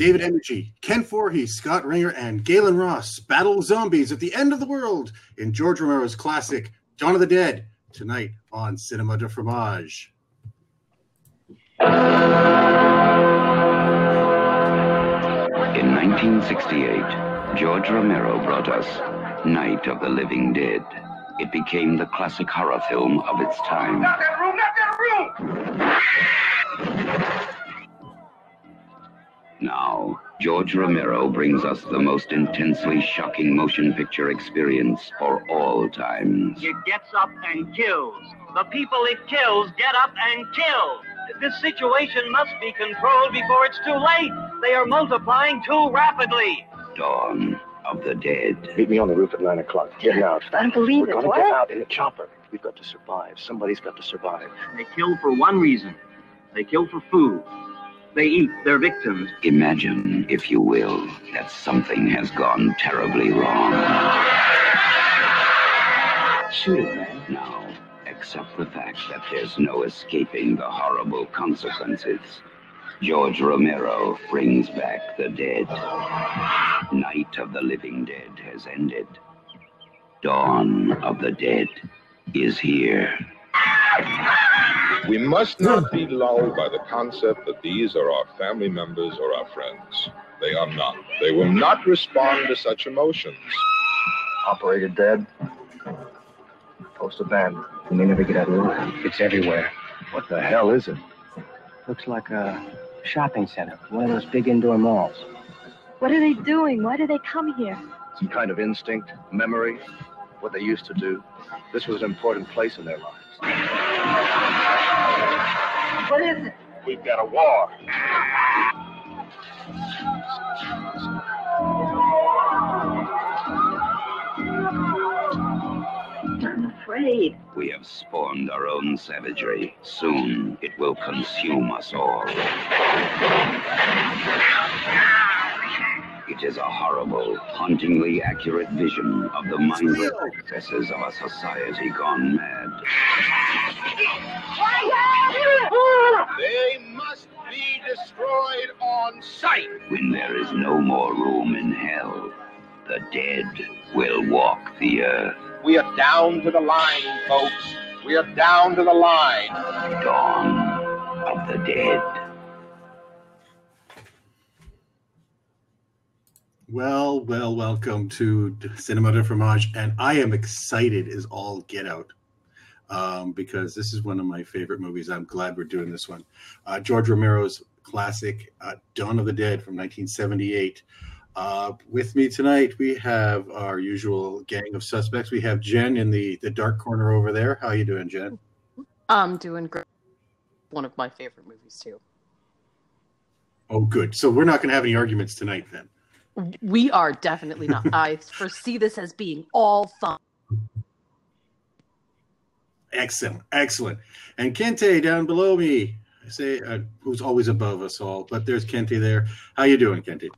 David Emge, Ken Foree, Scott Reiniger, and Gaylen Ross battle zombies at the end of the world in George Romero's classic Dawn of the Dead tonight on Cinema de Fromage. In 1968, George Romero brought us Night of the Living Dead. It became the classic horror film of its time. George Romero brings us the most intensely shocking motion picture experience for all times. It gets up and kills. The people it kills get up and kill. This situation must be controlled before it's too late. They are multiplying too rapidly. Dawn of the Dead. Meet me on the roof at 9 o'clock. Get out. I don't believe it. We're it. gonna get out in a chopper. We've got to survive. Somebody's got to survive. They kill for one reason. They kill for food. They eat their victims. Imagine, if you will, that something has gone terribly wrong. Shoot it, man. Now, accept the fact that there's no escaping the horrible consequences. George Romero brings back the dead. Night of the Living Dead has ended. Dawn of the Dead is here. We must not be lulled by the concept that these are our family members or our friends. They are not. They will not respond to such emotions. Operator dead. Post abandoned. We may never get out alive. It's everywhere. What the hell is it? Looks like a shopping center, one of those big indoor malls. What are they doing? Why do they come here? Some kind of instinct, memory, what they used to do. This was an important place in their lives. What is it? We've got a war. I'm afraid. We have spawned our own savagery. Soon it will consume us all. It is a horrible, hauntingly accurate vision of the mindless excesses of a society gone mad. They must be destroyed on sight. When there is no more room in hell, the dead will walk the earth. We are down to the line, folks. We are down to the line. Dawn of the dead. Well, well, welcome to Cinema de Fromage, and I am excited as all get out um, because this is one of my favorite movies. I'm glad we're doing this one. Uh, George Romero's classic uh, Dawn of the Dead from 1978. Uh, with me tonight, we have our usual gang of suspects. We have Jen in the the dark corner over there. How you doing, Jen? I'm doing great. One of my favorite movies too. Oh, good. So we're not going to have any arguments tonight, then. We are definitely not. I foresee this as being all fun. Excellent, excellent. And Kente down below me, I say, uh, who's always above us all, but there's Kente there. How you doing, Kente?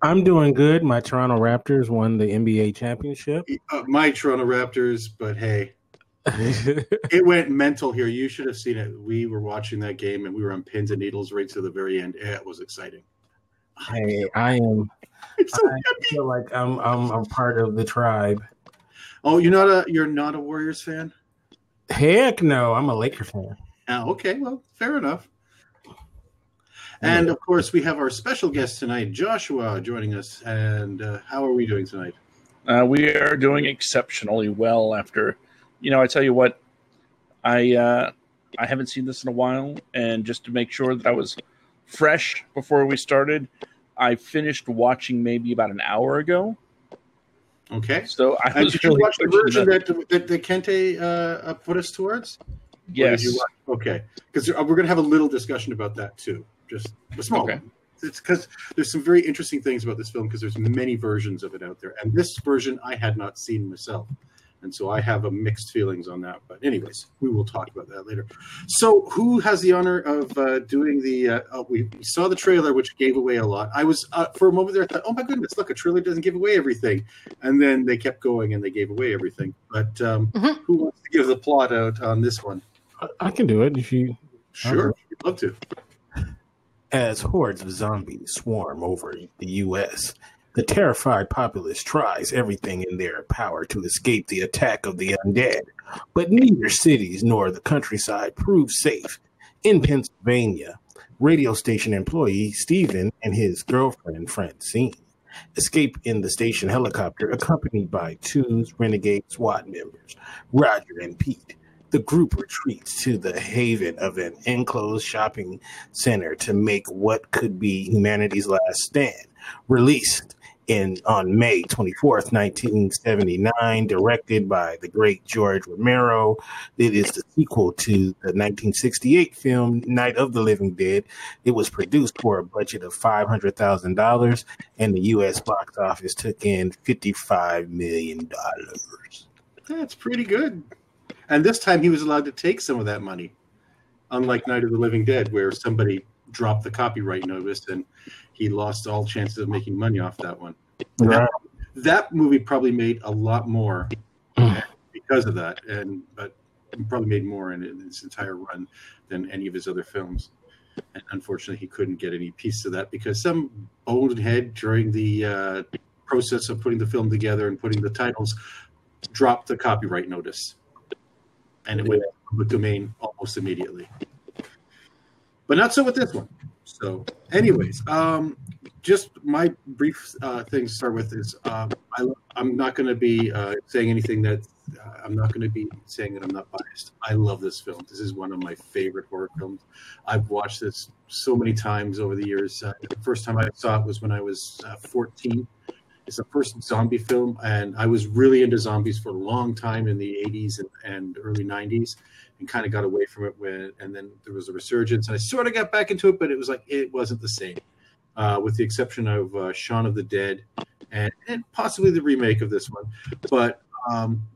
I'm doing good. My Toronto Raptors won the NBA championship. Uh, my Toronto Raptors, but hey, it went mental here. You should have seen it. We were watching that game and we were on pins and needles right to the very end. It was exciting. Hey, I am. So I feel like I'm I'm a part of the tribe. Oh, you're not a you're not a Warriors fan? Heck no, I'm a Laker fan. Oh, okay. Well, fair enough. And of course, we have our special guest tonight, Joshua, joining us. And uh, how are we doing tonight? Uh, we are doing exceptionally well after, you know, I tell you what, I uh, I haven't seen this in a while, and just to make sure that I was fresh before we started, I finished watching maybe about an hour ago. Okay. So I was did you watch the version that- that that, that Kente uh, uh, put us towards? Yes. Okay. Because we're going to have a little discussion about that too. Just a small Okay. one. It's because there's some very interesting things about this film because there's many versions of it out there, and this version I had not seen myself, and so I have a mixed feelings on that. But anyways, we will talk about that later. So, who has the honor of uh, doing the? Uh, oh, we we saw the trailer, which gave away a lot. I was uh, for a moment there. I thought, oh my goodness, look, a trailer doesn't give away everything, and then they kept going and they gave away everything. But um, who wants to give the plot out on this one? I can do it if you. Sure, I'd love to. As hordes of zombies swarm over the U.S., the terrified populace tries everything in their power to escape the attack of the undead, but neither cities nor the countryside prove safe. In Pennsylvania, radio station employee Stephen and his girlfriend Francine escape in the station helicopter accompanied by two renegade SWAT members, Roger and Pete. The group retreats to the haven of an enclosed shopping center to make what could be humanity's last stand. Released in on May 24th, 1979, directed by the great George Romero. It is the sequel to the 1968 film Night of the Living Dead. It was produced for a budget of $500,000 and the US box office took in $55 million. That's pretty good. And this time he was allowed to take some of that money, unlike Night of the Living Dead, where somebody dropped the copyright notice and he lost all chances of making money off that one. Right. That, that movie probably made a lot more because of that, and but probably made more in, in its entire run than any of his other films. And unfortunately, he couldn't get any piece of that because some bonehead during the uh, process of putting the film together and putting the titles dropped the copyright notice, and it went public domain almost immediately. But not so with this one. So, anyways, um, just my brief uh, thing to start with is um, I, I'm not going to be uh, saying anything that uh, I'm not going to be saying that I'm not biased. I love this film. This is one of my favorite horror films. I've watched this so many times over the years. Uh, the first time I saw it was when I was uh, 14. It's the first zombie film, and I was really into zombies for a long time in the 80s and, and early 90s and kind of got away from it when and then there was a resurgence and I sort of got back into it, but it was like it wasn't the same. Uh, with the exception of uh, Shaun of the Dead and, and possibly the remake of this one. But um,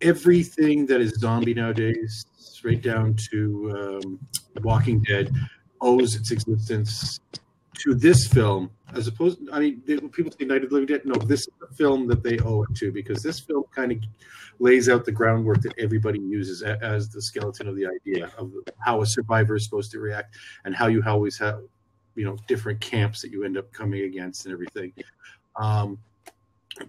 everything that is zombie nowadays, straight down to um, Walking Dead, owes its existence to this film, as opposed. I mean, people say Night of the Living Dead. No, this is the film that they owe it to because this film kind of lays out the groundwork that everybody uses as the skeleton of the idea of how a survivor is supposed to react and how you always have, you know, different camps that you end up coming against and everything. Um,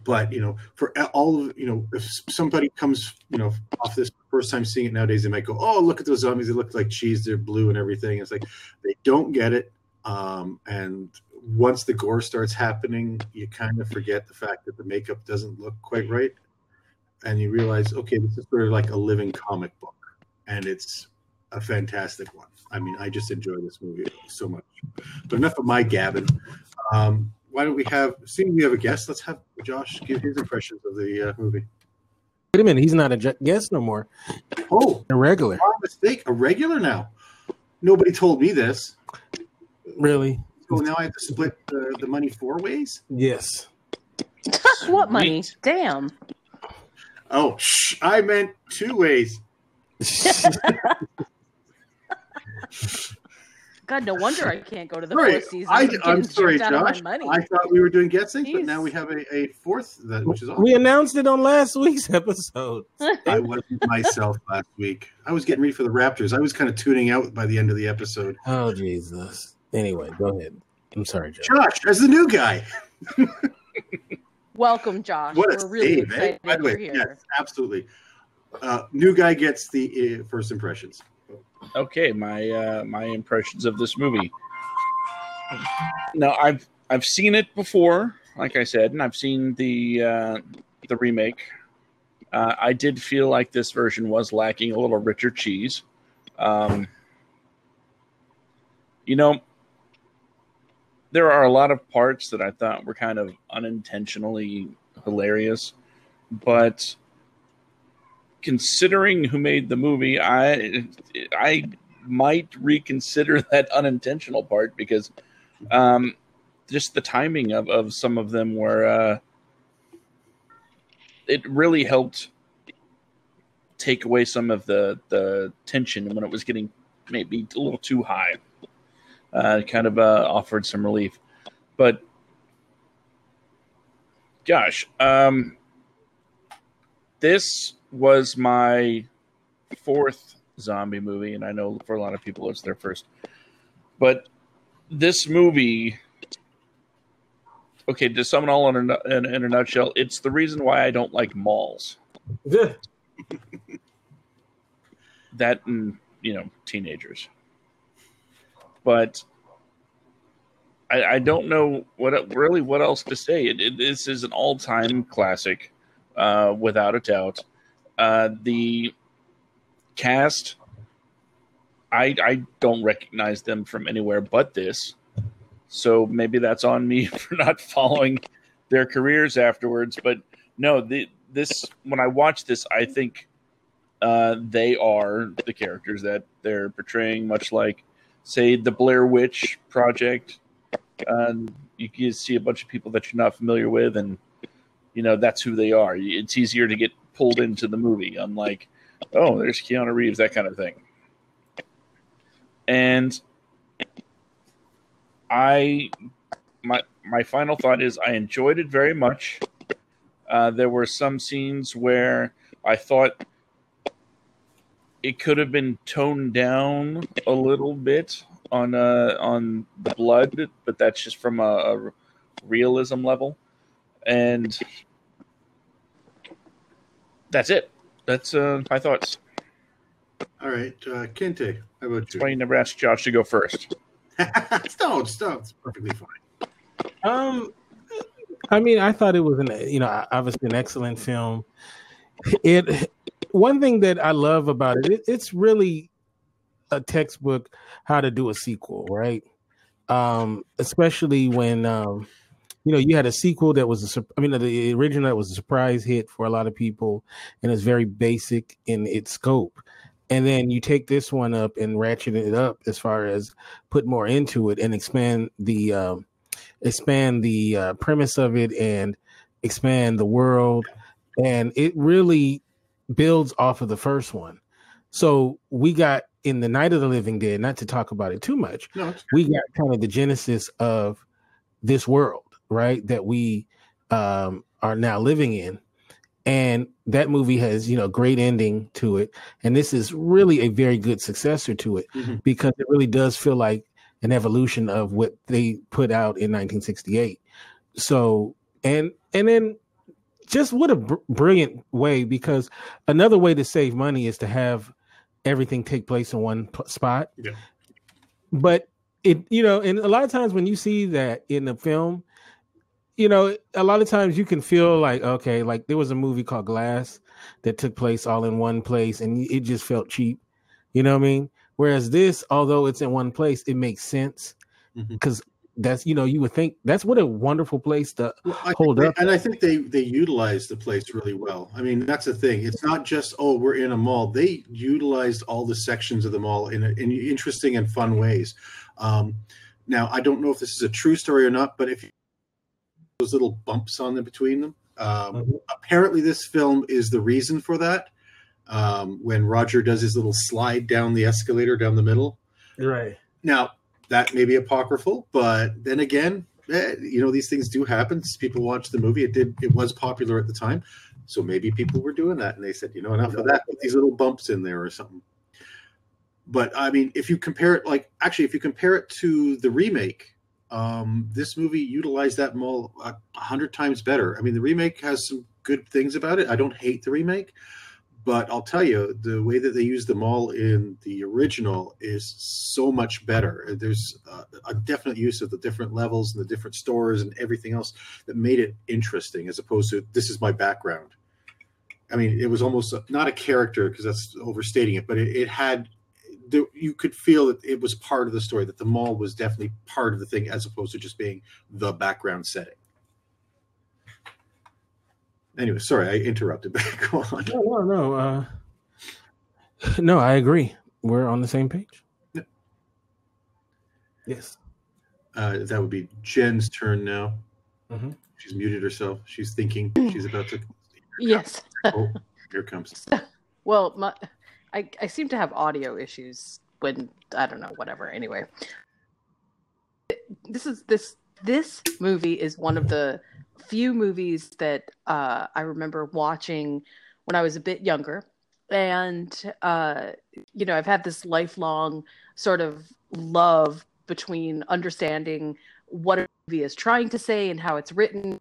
but you know, for all of you know, if somebody comes, you know, off this first time seeing it nowadays, they might go, "Oh, look at those zombies! They look like cheese. They're blue and everything." It's like they don't get it. Um, and once the gore starts happening, you kind of forget the fact that the makeup doesn't look quite right, and you realize, okay, this is sort of like a living comic book, and it's a fantastic one. I mean, I just enjoy this movie so much. But enough of my gabbing. Um, why don't we have, seeing we have a guest, let's have Josh give his impressions of the uh, movie. Wait a minute, he's not a guest no more. Oh, A regular. my mistake. A regular now. Nobody told me this. Really? So now I have to split the, the money four ways? Yes. what money? Damn. Oh, shh, I meant two ways. God, no wonder I can't go to the Sorry, fourth season. I, I'm I'm sorry, stripped out of Josh. I thought we were doing Get Sync, but now we have a, a fourth, that, which is awesome. We announced it on last week's episode. I wasn't myself last week. I was getting ready for the Raptors. I was kind of tuning out by the end of the episode. Oh Jesus. Anyway, go ahead. I'm sorry, Joe. Josh, as the new guy. Welcome, Josh. What a We're really save, eh? excited By the way, you're here. yes, absolutely. Uh, new guy gets the uh, first impressions. Okay, my uh, my impressions of this movie. Now I've I've seen it before, like I said, and I've seen the uh, the remake. Uh, I did feel like this version was lacking a little richer cheese. Um, you know, there are a lot of parts that I thought were kind of unintentionally hilarious, but considering who made the movie, I I might reconsider that unintentional part because um, just the timing of, of some of them were uh, it really helped take away some of the the tension when it was getting maybe a little too high. Uh, kind of uh, offered some relief, but gosh, um, this was my fourth zombie movie, and I know for a lot of people it's their first. But this movie okay to sum it all in a, in, in a nutshell it's the reason why i don't like malls. That and you know teenagers but I, I don't know what really what else to say. It, it, this is an all time classic, uh, without a doubt. Uh, the cast, I I don't recognize them from anywhere but this, so maybe that's on me for not following their careers afterwards. But no, the, this when I watch this, I think uh, they are the characters that they're portraying, much like, say, the Blair Witch Project. And you can see a bunch of people that you're not familiar with, and you know that's who they are. It's easier to get pulled into the movie, unlike, oh, there's Keanu Reeves, that kind of thing. And I, my my final thought is, I enjoyed it very much. Uh, there were some scenes where I thought it could have been toned down a little bit on uh on the blood, but that's just from a, a realism level, and that's it. That's uh, my thoughts. All right, uh, Kente, how about That's why you never asked Josh to go first. no, stop. It's perfectly fine. Um, I mean, I thought it was an you know obviously an excellent film. It one thing that I love about it, it it's really a textbook how to do a sequel, right? Um, especially when um, you know you had a sequel that was a I mean the original that was a surprise hit for a lot of people, and it's very basic in its scope. And then you take this one up and ratchet it up as far as put more into it and expand the um, expand the uh, premise of it and expand the world and it really builds off of the first one. So we got in the night of the living dead not to talk about it too much No, we got kind of the genesis of this world right that we um, are now living in. And that movie has you know a great ending to it. And this is really a very good successor to it Mhm. because it really does feel like an evolution of what they put out in 1968 so and and then just what a br- brilliant way because another way to save money is to have everything take place in one p- spot. Yeah. but it you know and a lot of times when you see that in a film you know a lot of times you can feel like okay like there was a movie called glass that took place all in one place and it just felt cheap. You know what i mean? Whereas this although it's in one place it makes sense mm-hmm. because that's you know you would think that's what a wonderful place to Well, hold up they- and I think they they utilize the place really well. I mean, that's the thing. It's not just oh we're in a mall. They utilized all the sections of the mall in, a, in interesting and fun ways. Um, now, I don't know if this is a true story or not, but if you, those little bumps on the between them, um, Mhm. apparently this film is the reason for that. Um, when Roger does his little slide down the escalator down the middle, right now, that may be apocryphal, but then again, eh, you know, these things do happen. People watch the movie. It did. It was popular at the time, so maybe people were doing that, and they said, you know, enough of that. Put these little bumps in there or something. But I mean, if you compare it, like actually, if you compare it to the remake, um, this movie utilized that mall a a hundred times better. I mean, the remake has some good things about it. I don't hate the remake, but I'll tell you, the way that they use the mall in the original is so much better. There's a, definite use of the different levels and the different stores and everything else that made it interesting, as opposed to this is my background. I mean, it was almost a, not a character because that's overstating it, but it, it had. You could feel that it was part of the story. That the mall was definitely part of the thing, as opposed to just being the background setting. Anyway, sorry I interrupted. But go on. no no no uh no i agree we're on the same page Yeah. yes Uh, that would be Jen's turn now. Mhm. She's muted herself. She's thinking. She's about to. Yes. Oh, here it comes. Well, my, I I seem to have audio issues when I don't know whatever. Anyway, this is this this movie is one of the few movies that uh, I remember watching when I was a bit younger, and uh, you know I've had this lifelong sort of love between understanding what a movie is trying to say and how it's written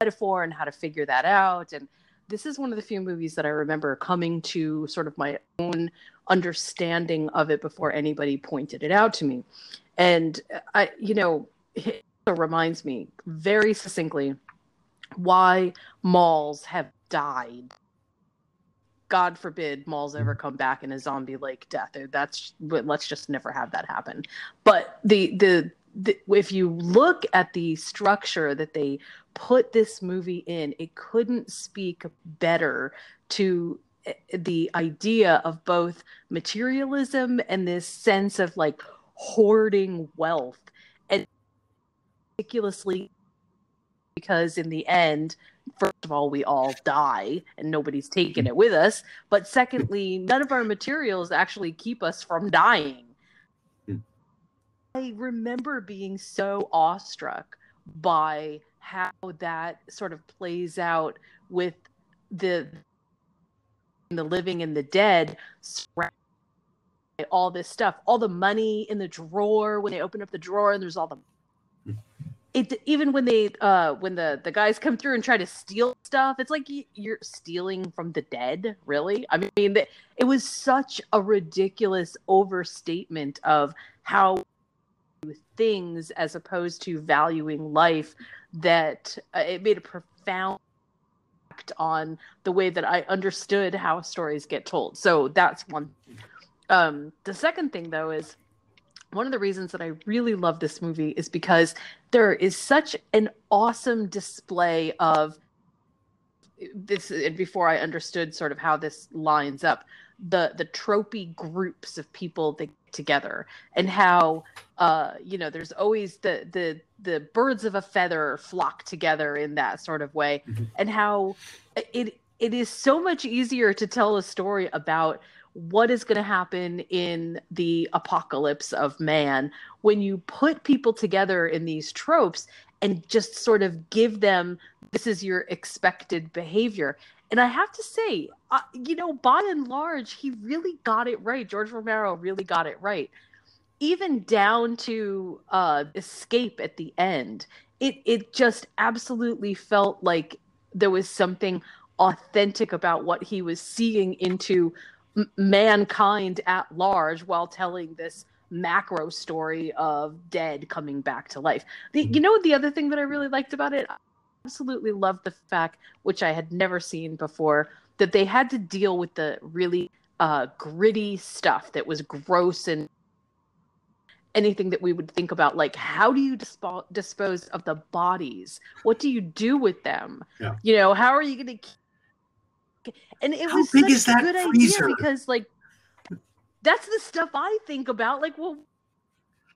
metaphor and how to figure that out. And this is one of the few movies that i remember coming to sort of my own understanding of it before anybody pointed it out to me. And i you know reminds me very succinctly why malls have died God forbid malls ever come back in a zombie like death. That's let's just never have that happen. But the, the the if you look at the structure that they put this movie in, it couldn't speak better to eh, the idea of both materialism and this sense of like hoarding wealth ridiculously because in the end first of all we all die and nobody's taking it with us. But secondly none of our materials actually keep us from dying. Hmm. I remember being so awestruck by how that sort of plays out with the the living and the dead all this stuff. All the money in the drawer when they open up the drawer and there's all the it even when they uh when the the guys come through and try to steal stuff it's like you're stealing from the dead really? I mean it was such a ridiculous overstatement of how things as opposed to valuing life that uh, it made a profound impact on the way that i understood how stories get told. So that's one. Um the second thing though is one of the reasons that I really love this movie is because there is such an awesome display of this before I understood sort of how this lines up the the tropey groups of people that get together and how uh you know there's always the the the birds of a feather flock together in that sort of way mm-hmm. and how it it is so much easier to tell a story about what is going to happen in the apocalypse of man when you put people together in these tropes and just sort of give them this is your expected behavior. And i have to say uh, you know by and large he really got it right. George romero really got it right. Even down to uh, escape at the end it it just absolutely felt like there was something authentic about what he was seeing into mankind at large while telling this macro story of dead coming back to life. The, you know the other thing that I really liked about it? I absolutely loved the fact, which I had never seen before, that they had to deal with the really uh, gritty stuff that was gross and anything that we would think about like how do you dispo- dispose of the bodies what do you do with them yeah. you know how are you going to and it How was big such a good freezer? idea because like that's the stuff I think about. Like, well,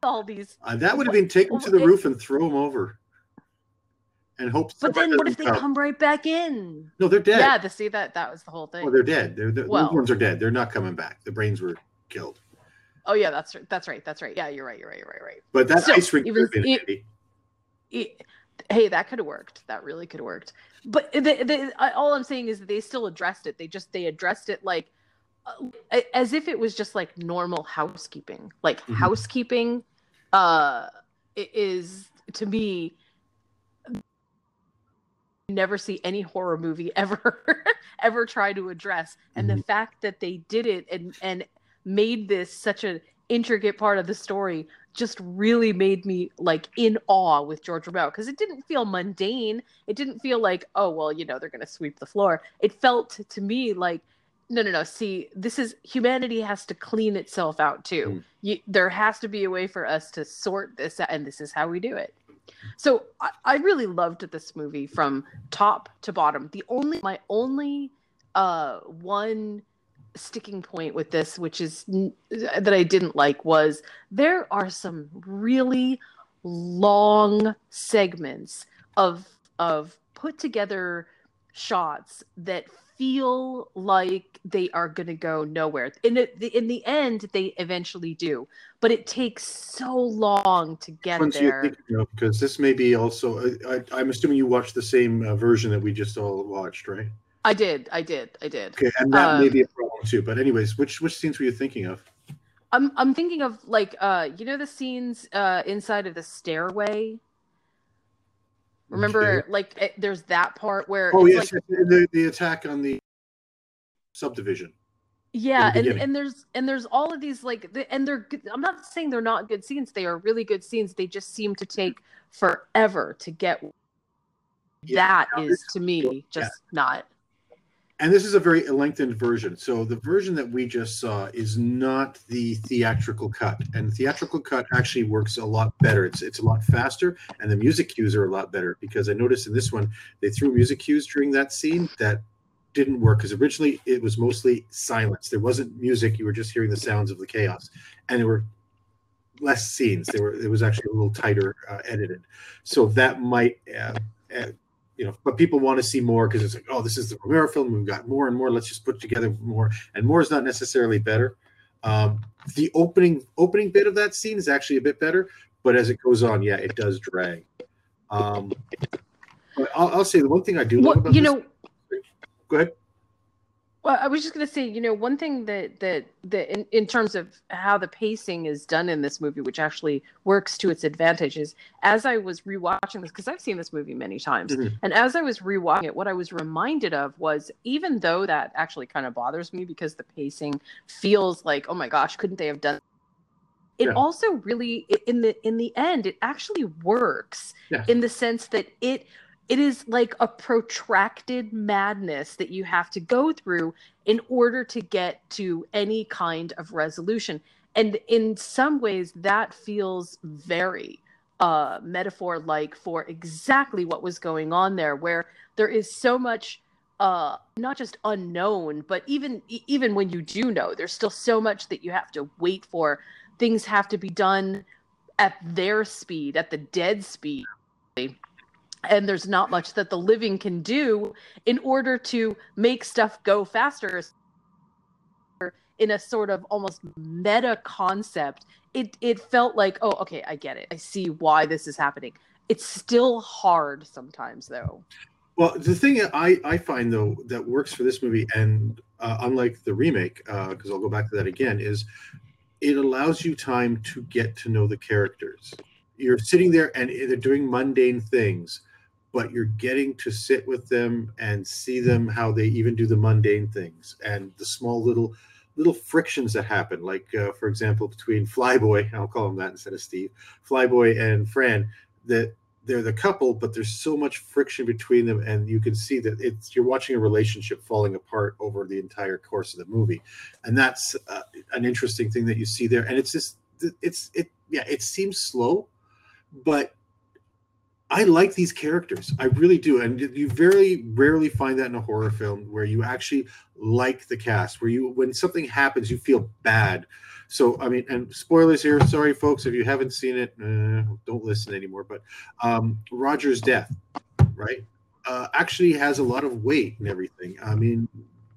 all these uh, that would have been taken well, to the it, roof and throw them over. And hope. But then, what if they come right back in? No, they're dead. Yeah, to see that that was the whole thing. Oh, they're dead. They're, they're well, ones are dead. They're not coming back. The brains were killed. Oh yeah, that's that's right. That's right. Yeah, you're right. You're right. You're right. Right. But that so, ice rink even, it, it, hey, that could have worked. That really could have worked. But they, they, all I'm saying is they still addressed it. They just they addressed it like uh, as if it was just like normal housekeeping. Like mm-hmm. housekeeping uh is to me never see any horror movie ever ever try to address and mm-hmm. the fact that they did it and and made this such an intricate part of the story just really made me like in awe with George Romero because it didn't feel mundane. It didn't feel like, oh, well, you know, they're going to sweep the floor. It felt to me like, no, no, no. See, this is humanity has to clean itself out too. Mm. You, there has to be a way for us to sort this out, and this is how we do it. So I, I really loved this movie from top to bottom. The only, my only uh one sticking point with this, which is that I didn't like, was there are some really long segments of of put together shots that feel like they are going to go nowhere. In the, in the end, they eventually do, but it takes so long to get Once there. Because this may be also, I, am assuming you watched the same uh, version that we just all watched, right? I did, I did, I did. Okay, and that may be a um, problem too. But anyways, which which scenes were you thinking of? I'm I'm thinking of like uh you know the scenes uh inside of the stairway. Remember, like it, there's that part where Oh yes, like, the, the attack on the subdivision. yeah, and, and there's and there's all of these like the, and they're good- I'm not saying they're not good scenes. They are really good scenes. They just seem to take forever to get. Yeah, that is to me just not. And this is a very lengthened version. So the version that we just saw is not the theatrical cut, and the theatrical cut actually works a lot better. It's it's a lot faster, and the music cues are a lot better because I noticed in this one they threw music cues during that scene that didn't work because originally it was mostly silence. There wasn't music; you were just hearing the sounds of the chaos, and there were less scenes. There were it was actually a little tighter uh, edited, so that might. Uh, uh, you know, but people want to see more because it's like, oh, this is the Romero film. We've got more and more. Let's just put together more, and more is not necessarily better. Um, the opening opening bit of that scene is actually a bit better, but as it goes on, yeah, it does drag. Um, I'll, I'll say the one thing I do love about you this- know, Go ahead. Well, I was just gonna say, you know, one thing that that that in, in terms of how the pacing is done in this movie, which actually works to its advantage, is as I was rewatching this because I've seen this movie many times, Mhm. and as I was rewatching it, what I was reminded of was even though that actually kind of bothers me because the pacing feels like, oh my gosh, couldn't they have done? It Yeah. also really, in the in the end, it actually works Yeah. in the sense that it it is like a protracted madness that you have to go through in order to get to any kind of resolution. And in some ways that feels very uh metaphor like for exactly what was going on there where there is so much uh not just unknown but even even when you do know there's still so much that you have to wait for. Things have to be done at their speed at the dead speed and there's not much that the living can do in order to make stuff go faster in a sort of almost meta concept. It it felt like oh okay i get it. I see why this is happening. It's still hard sometimes though. Well, the thing I, I find though that works for this movie, and uh, unlike the remake, because I'll go back to that again, is it allows you time to get to know the characters. You're sitting there and they're doing mundane things, but you're getting to sit with them and see them how they even do the mundane things and the small little little frictions that happen. Like uh, for example, between Flyboy, I'll call him that instead of Steve, Flyboy and Fran, that they're the couple, but there's so much friction between them, and you can see that it's you're watching a relationship falling apart over the entire course of the movie, and that's uh, an interesting thing that you see there. And it's just it's it yeah it seems slow, but I like these characters. I really do, and you very rarely find that in a horror film where you actually like the cast. Where you when something happens, you feel bad. So I mean, and spoilers here. Sorry, folks, if you haven't seen it, uh, don't listen anymore. But um, Roger's death, right, uh, actually has a lot of weight and everything. I mean,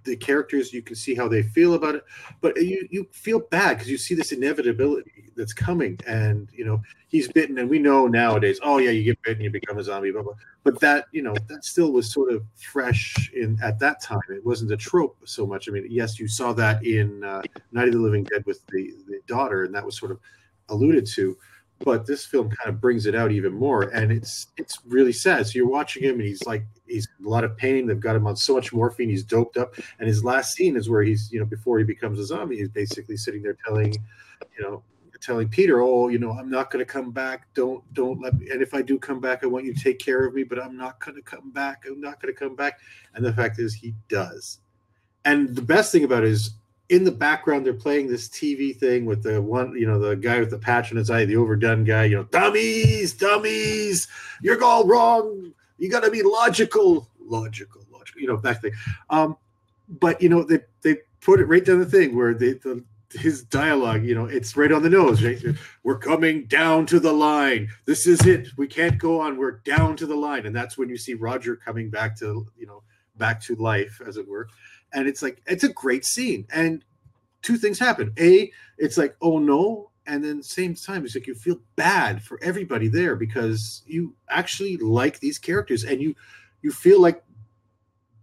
the characters you can see how they feel about it, but you you feel bad because you see this inevitability that's coming, and you know he's bitten, and we know nowadays, oh yeah, you get bitten, you become a zombie, blah blah. But that you know that still was sort of fresh in at that time. It wasn't a trope so much. I mean, yes, you saw that in uh, Night of the Living Dead with the the daughter, and that was sort of alluded to. But this film kind of brings it out even more, and it's it's really sad. So you're watching him, and he's like he's a lot of pain. They've got him on so much morphine, he's doped up, and his last scene is where he's you know before he becomes a zombie, he's basically sitting there telling, you know, telling Peter, "Oh, you know, I'm not going to come back. Don't don't let me. And if I do come back, I want you to take care of me. But I'm not going to come back. I'm not going to come back." And the fact is, he does. And the best thing about it is, in the background, they're playing this TV thing with the one, you know, the guy with the patch on his eye, the overdone guy. You know, dummies, dummies, you're all wrong. You got to be logical, logical, logical. You know, that thing. Um, but you know, they they put it right down the thing where they the his dialogue, you know, it's right on the nose, right? We're coming down to the line. This is it. We can't go on. We're down to the line. And that's when you see Roger coming back to, you know, back to life, as it were. And it's like, it's a great scene. And two things happen. A, it's like, oh no. And then same time, it's like you feel bad for everybody there because you actually like these characters and you you feel like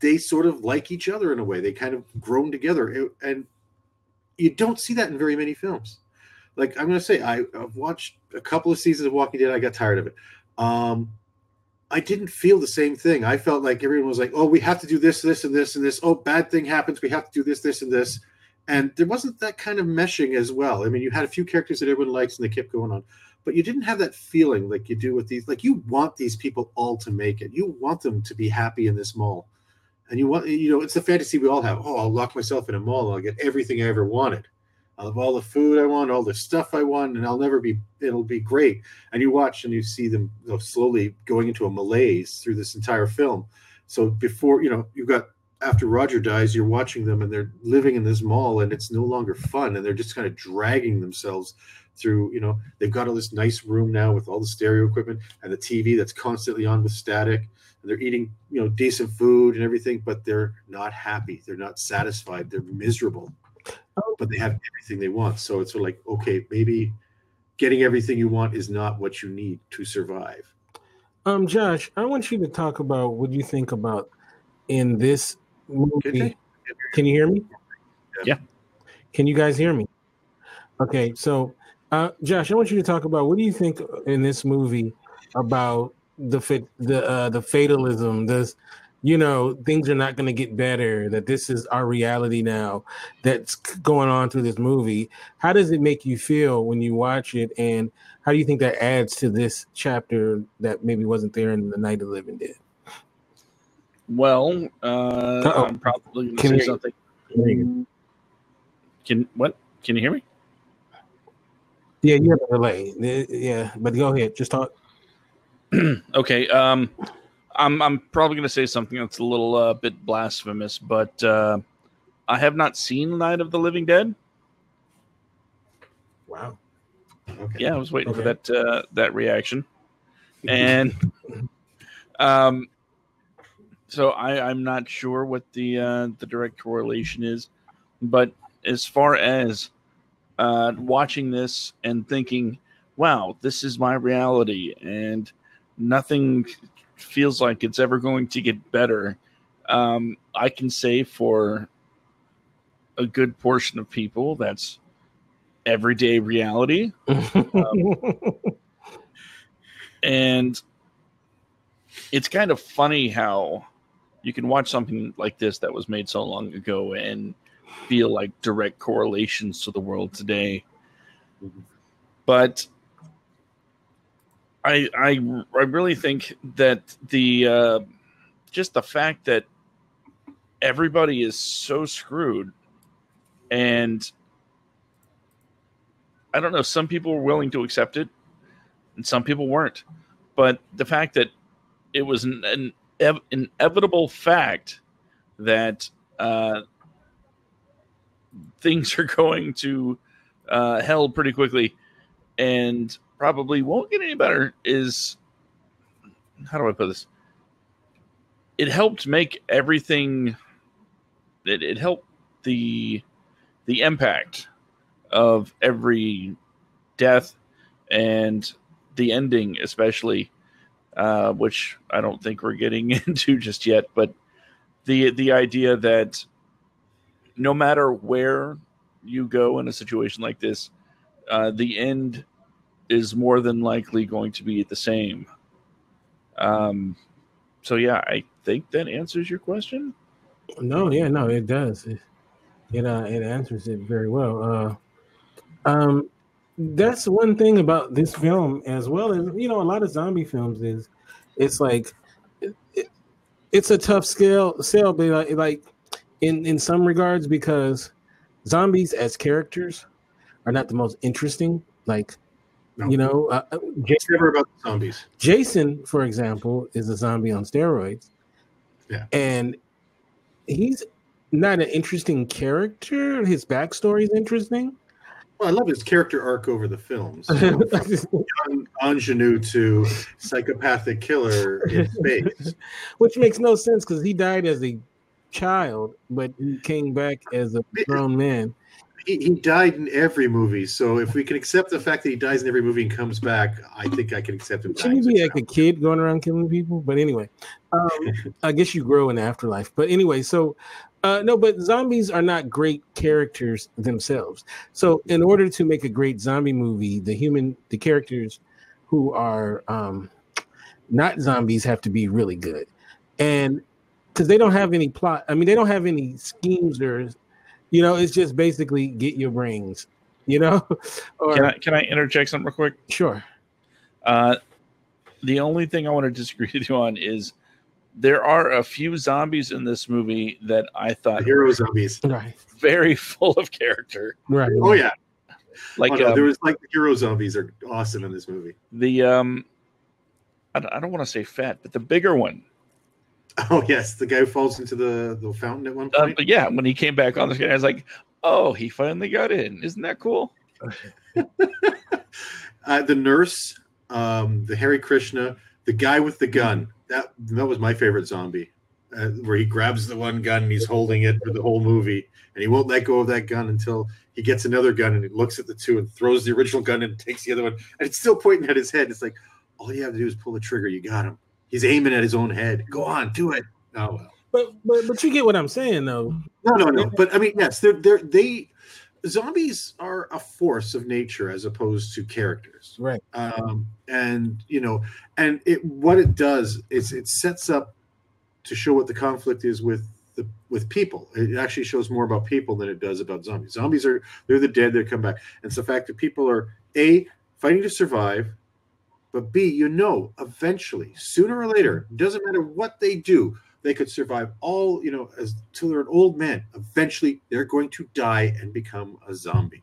they sort of like each other in a way. They kind of grown together. And you don't see that in very many films. Like I'm gonna say, I, I've watched a couple of seasons of Walking Dead. I got tired of it. Um, I didn't feel the same thing. I felt like everyone was like, "Oh, we have to do this, this, and this, and this. Oh, bad thing happens. We have to do this, this, and this." And there wasn't that kind of meshing as well. I mean, you had a few characters that everyone likes, and they kept going on, but you didn't have that feeling like you do with these. Like you want these people all to make it. You want them to be happy in this mall, and you want you know it's the fantasy we all have. Oh, I'll lock myself in a mall. I'll get everything I ever wanted. I'll have all the food I want, all the stuff I want, and I'll never be. It'll be great. And you watch and you see them slowly going into a malaise through this entire film. So before you know, you've got after Roger dies, you're watching them and they're living in this mall, and it's no longer fun, and they're just kind of dragging themselves through. You know, they've got all this nice room now with all the stereo equipment and the TV that's constantly on with static. And they're eating, you know, decent food and everything, but they're not happy. They're not satisfied. They're miserable but they have everything they want. So it's sort of like, okay, maybe getting everything you want is not what you need to survive. Um, Josh, I want you to talk about what you think about in this movie. Can you hear me? Yeah. Can you guys hear me? Okay, so uh, Josh, I want you to talk about what do you think in this movie about the fit, the uh, the fatalism, this you know things are not going to get better that this is our reality now that's going on through this movie how does it make you feel when you watch it and how do you think that adds to this chapter that maybe wasn't there in the night of the living dead Well, uh, Uh-oh. I'm probably going to Can say you- something. Can what? Can you hear me? yeah you have a delay yeah but go ahead just talk okay. Um, I'm I'm probably going to say something that's a little uh, bit blasphemous, but uh, I have not seen Night of the Living Dead. wow. Yeah, I was waiting for that uh, that reaction, and um, so I I'm not sure what the uh, the direct correlation is, but as far as uh, watching this and thinking, wow, this is my reality, and nothing feels like it's ever going to get better. Um, I can say for a good portion of people, that's everyday reality. and it's kind of funny how you can watch something like this that was made so long ago and feel like direct correlations to the world today but i i i really think that the uh just the fact that everybody is so screwed and i don't know some people were willing to accept it and some people weren't. But the fact that it was an, an ev- inevitable fact that uh, things are going to uh, hell pretty quickly and probably won't get any better is how do I put this? It helped make everything. It, it helped the the impact of every death and the ending especially uh, which i don't think we're getting into just yet but the the idea that no matter where you go in a situation like this uh, the end is more than likely going to be the same um so yeah i think that answers your question No, yeah, no, it does. It it, uh, it answers it very well. Uh, um, that's one thing about this film, as well as you know, a lot of zombie films is it's like it, it- it's a tough scale sell, but like, like in in some regards because zombies as characters are not the most interesting. Like you know, uh, uh, It's never about the zombies. Jason, for example, is a zombie on steroids. Yeah. And he's not an interesting character. His backstory is interesting. Well, I love his character arc over the films. You know, young ingenue to psychopathic killer in space. Which makes no sense because he died as a child, but he came back as a grown man. He, he died in every movie. So if we can accept the fact that he dies in every movie and comes back, I think I can accept him. Shouldn't he be like a kid going around killing people? But anyway, um, I guess you grow in the afterlife. But anyway, so uh, no, but zombies are not great characters themselves. So in order to make a great zombie movie, the human, the characters who are um, not zombies have to be really good, and because they don't have any plot. I mean, they don't have any schemes or, you know, it's just basically get your brains. You know, or Can I can I interject something real quick? sure. Uh, the only thing I want to disagree with you on is there are a few zombies in this movie that I thought hero zombies. Right. very full of character. Right. Oh yeah, Like oh, no, um, there was like the hero zombies are awesome in this movie. the um, I don't, I don't want to say fat, but the bigger one. Oh yes, the guy who falls into the the fountain at one Uh, point. but yeah, when he came back on the screen, I was like, oh, he finally got in. Isn't that cool? uh, the nurse, um, the Hare Krishna, the guy with the gun. That that was my favorite zombie, uh, where he grabs the one gun and he's holding it for the whole movie, and he won't let go of that gun until he gets another gun and he looks at the two and throws the original gun and takes the other one, and it's still pointing at his head. It's like all you have to do is pull the trigger. You got him. He's aiming at his own head. Go on, do it. Oh well. But but but you get what I'm saying though. No, no, no. But I mean, yes, they're they're they zombies are a force of nature as opposed to characters. Right. Um, and you know, and it what it does is it sets up to show what the conflict is with the with people. It actually shows more about people than it does about zombies. Zombies are they're the dead that come back. And it's the fact that people are a fighting to survive, but B, you know, eventually, sooner or later, doesn't matter what they do, they could survive all, you know, as till they're an old man. Eventually, they're going to die and become a zombie.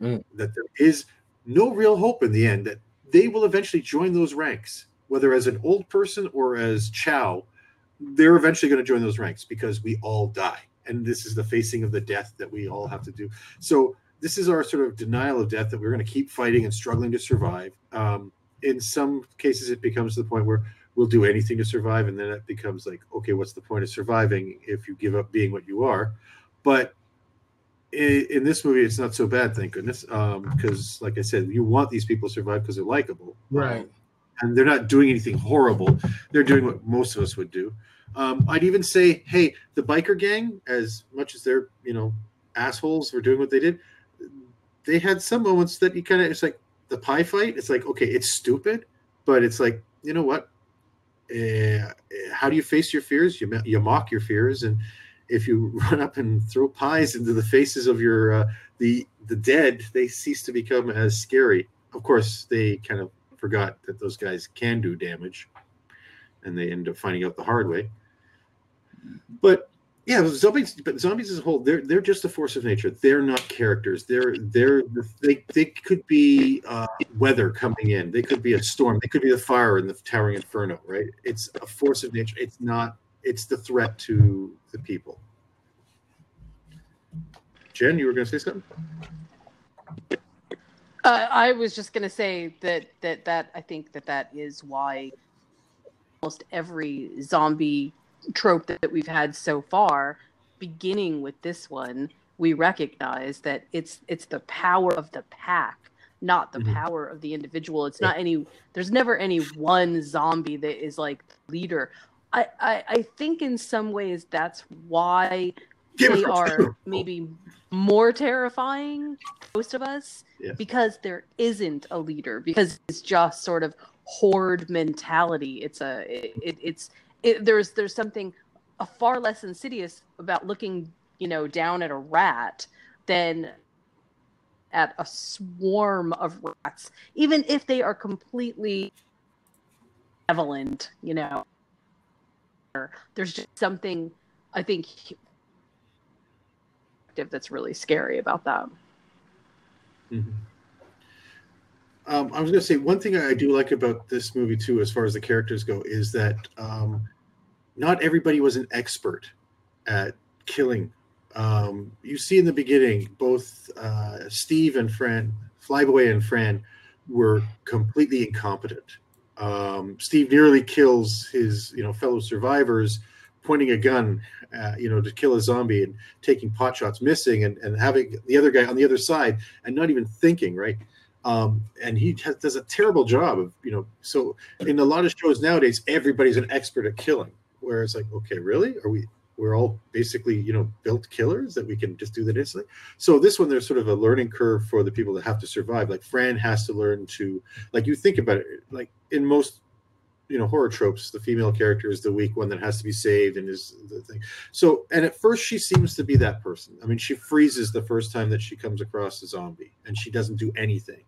Mm. That there is no real hope in the end that they will eventually join those ranks, whether as an old person or as Chow. They're eventually going to join those ranks because we all die, and this is the facing of the death that we all have to do. So this is our sort of denial of death that we're going to keep fighting and struggling to survive. Um, in some cases, it becomes to the point where we'll do anything to survive, and then it becomes like, okay, what's the point of surviving if you give up being what you are? But in, in this movie, it's not so bad, thank goodness, because, like I said, you want these people to survive because they're likable, Right. and they're not doing anything horrible. They're doing what most of us would do. Um, I'd even say, hey, the biker gang, as much as they're you know assholes for doing what they did, they had some moments that you kind of it's like the pie fight. It's like okay, it's stupid, but it's like you know what? Uh, how do you face your fears? You you mock your fears, and if you run up and throw pies into the faces of your uh, the the dead, they cease to become as scary. Of course, they kind of forgot that those guys can do damage, and they end up finding out the hard way. But yeah, zombies. But zombies as a whole, they're they're just a force of nature. They're not characters. They're they're they they could be uh, weather coming in. They could be a storm. They could be the fire in the towering inferno. Right? It's a force of nature. It's not. It's the threat to the people. Jen, you were going to say something? Uh, I was just gonna say that that that I think that that is why almost every zombie trope that we've had so far, beginning with this one, we recognize that it's it's the power of the pack, not the Mhm. power of the individual. It's not any. There's never any one zombie that is like leader. I I, I think in some ways that's why they are maybe more terrifying most of us Yeah. because there isn't a leader because it's just sort of horde mentality it's a it, it's it, there's there's something a far less insidious about looking you know down at a rat than at a swarm of rats even if they are completely benevolent you know there's just something i think that's really scary about that Mhm. Um, I was going to say one thing I do like about this movie too, as far as the characters go, is that um, not everybody was an expert at killing. Um, you see in the beginning, both uh, Steve and Fran, Flyboy and Fran, were completely incompetent. Um, Steve nearly kills his, you know, fellow survivors pointing a gun, uh, you know, to kill a zombie and taking pot shots, missing, and, and having the other guy on the other side and not even thinking, right? Um, and he has, does a terrible job of, you know, so in a lot of shows nowadays, everybody's an expert at killing. Where it's like, okay, really? Are we? We're all basically, you know, built killers that we can just do that instantly. So this one, there's sort of a learning curve for the people that have to survive. Like Fran has to learn to, like you think about it, like in most you know horror tropes the female character is the weak one that has to be saved and is the thing so and at first she seems to be that person i mean she freezes the first time that she comes across a zombie and she doesn't do anything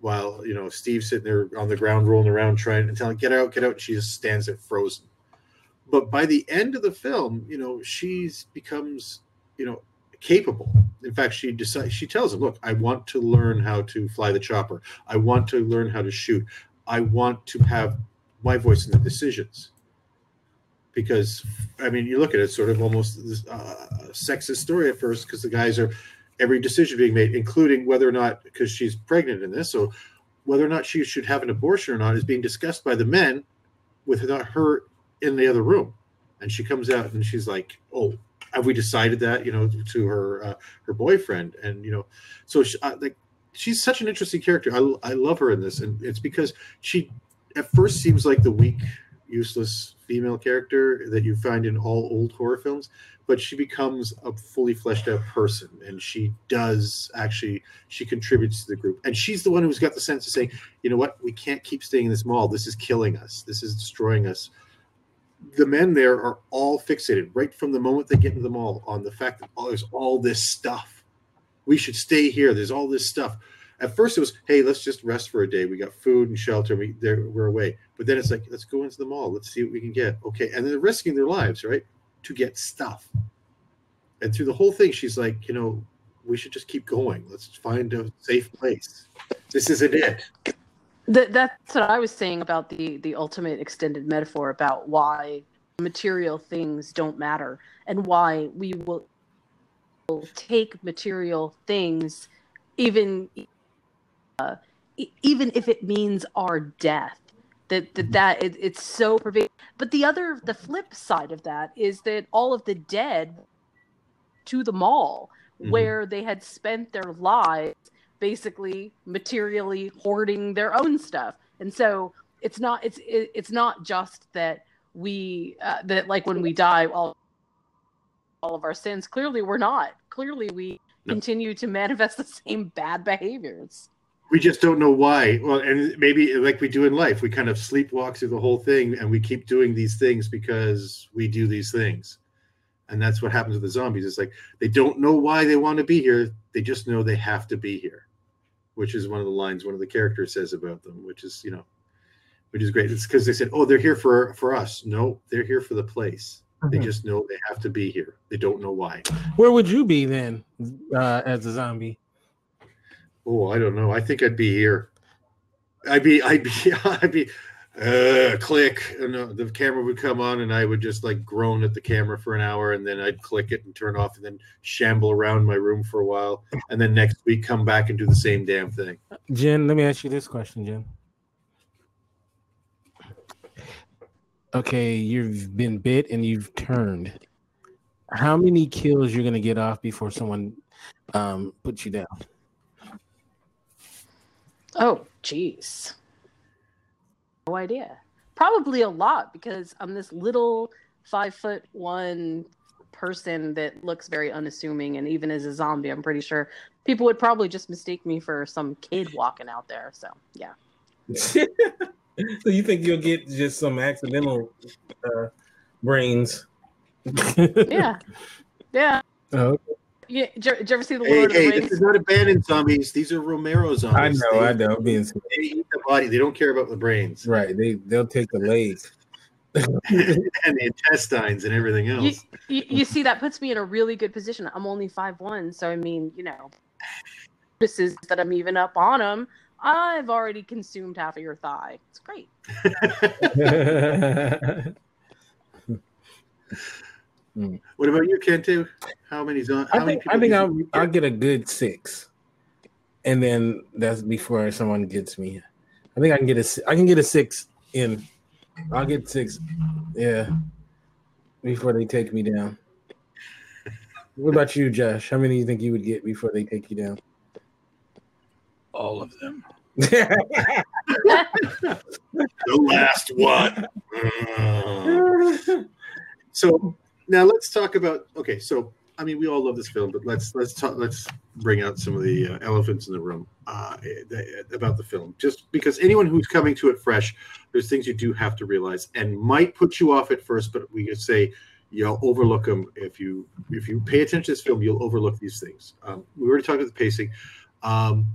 while you know steve's sitting there on the ground rolling around trying to tell him get out get out and she just stands there frozen but by the end of the film you know she's becomes you know capable. In fact she decides she tells him look i want to learn how to fly the chopper. I want to learn how to shoot. I want to have my voice in the decisions. Because i mean you look at it sort of almost this uh, sexist story at first because the guys are every decision being made including whether or not because she's pregnant in this so whether or not she should have an abortion or not is being discussed by the men with her in the other room and she comes out and she's like oh have we decided that you know to her uh, her boyfriend and you know so she, uh, like she's such an interesting character I, I love her in this and it's because she at first seems like the weak, useless female character that you find in all old horror films, but she becomes a fully fleshed out person, and she does actually she contributes to the group, and she's the one who's got the sense of saying, you know what, we can't keep staying in this mall. This is killing us. This is destroying us. The men there are all fixated right from the moment they get into the mall on the fact that oh, there's all this stuff. We should stay here. There's all this stuff. At first it was hey let's just rest for a day. We got food and shelter. We there we're away. But then it's like let's go into the mall. Let's see what we can get. Okay. And they're risking their lives right to get stuff. And through the whole thing she's like you know we should just keep going. Let's find a safe place. This isn't it That, that's what I was saying about the the ultimate extended metaphor about why material things don't matter and why we will, take material things even uh, even if it means our death that that, that it, it's so pervasive but the other the flip side of that is that all of the dead to the mall Mhm. where they had spent their lives basically materially hoarding their own stuff. And so it's not it's it, it's not just that we uh, that like when we die all all of our sins clearly we're not. Clearly we No. continue to manifest the same bad behaviors. We just don't know why. Well and maybe like we do in life we kind of sleepwalk through the whole thing and we keep doing these things because we do these things. And that's what happens with the zombies. It's like they don't know why they want to be here. They just know they have to be here which is one of the lines one of the characters says about them which is you know which is great it's because they said oh they're here for for us no they're here for the place they Mhm. just know they have to be here they don't know why Where would you be then, uh, as a zombie? Oh, I don't know. I think I'd be here. I'd be, I'd be, I'd be, uh, click, and uh, the camera would come on, and I would just like groan at the camera for an hour, and then I'd click it and turn off, and then shamble around my room for a while, and then next week come back and do the same damn thing. Jen, let me ask you this question, Jen. Okay, you've been bit and you've turned. How many kills you're gonna get off before someone um, puts you down? Oh, jeez. No idea. Probably a lot because I'm this little five foot one person that looks very unassuming, and even as a zombie, I'm pretty sure people would probably just mistake me for some kid walking out there. So, yeah. so you think you'll get just some accidental uh, brains? Yeah. Yeah. Oh, Yeah. Did you, did you ever see the Hey, Lord of hey, the this Rings? is not abandoned zombies. These are Romero I zombies. know, They- I know. I'm Being They eat the body. They don't care about the brains right, they they'll take the legs. and the intestines and everything You, else. you, you see, that puts me in a really good position. I'm only five one, so I mean, you know, this is that I'm even up on them. I've already consumed half of your thigh. It's great. What about you, Kente? How many zombies? I think I think I'll I'll get a good six, and then that's before someone gets me. I think I can get a si- I can get a six in. I'll get six. Yeah, before they take me down. What about you, Josh? How many do you think you would get before they take you down? All of them. the last one. Uh, so now let's talk about. Okay, so I mean, we all love this film, but let's let's talk. Let's bring out some of the uh, elephants in the room uh, about the film. Just because anyone who's coming to it fresh, there's things you do have to realize, and might put you off at first. But we could say you'll overlook them if you if you pay attention to this film. You'll overlook these things. Um, we already talked about the pacing. Um,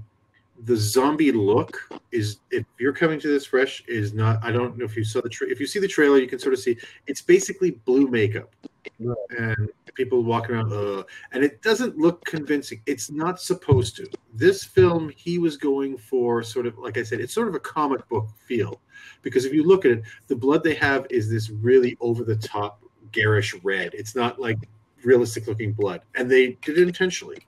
the zombie look is if you're coming to this fresh is not i don't know if you saw the tra- if you see the trailer you can sort of see it's basically blue makeup and people walking around uh, and it doesn't look convincing. It's not supposed to. This film he was going for sort of like i said it's sort of a comic book feel. Because if you look at it the blood they have is this really over the top garish red. It's not like realistic looking blood. And they did it intentionally.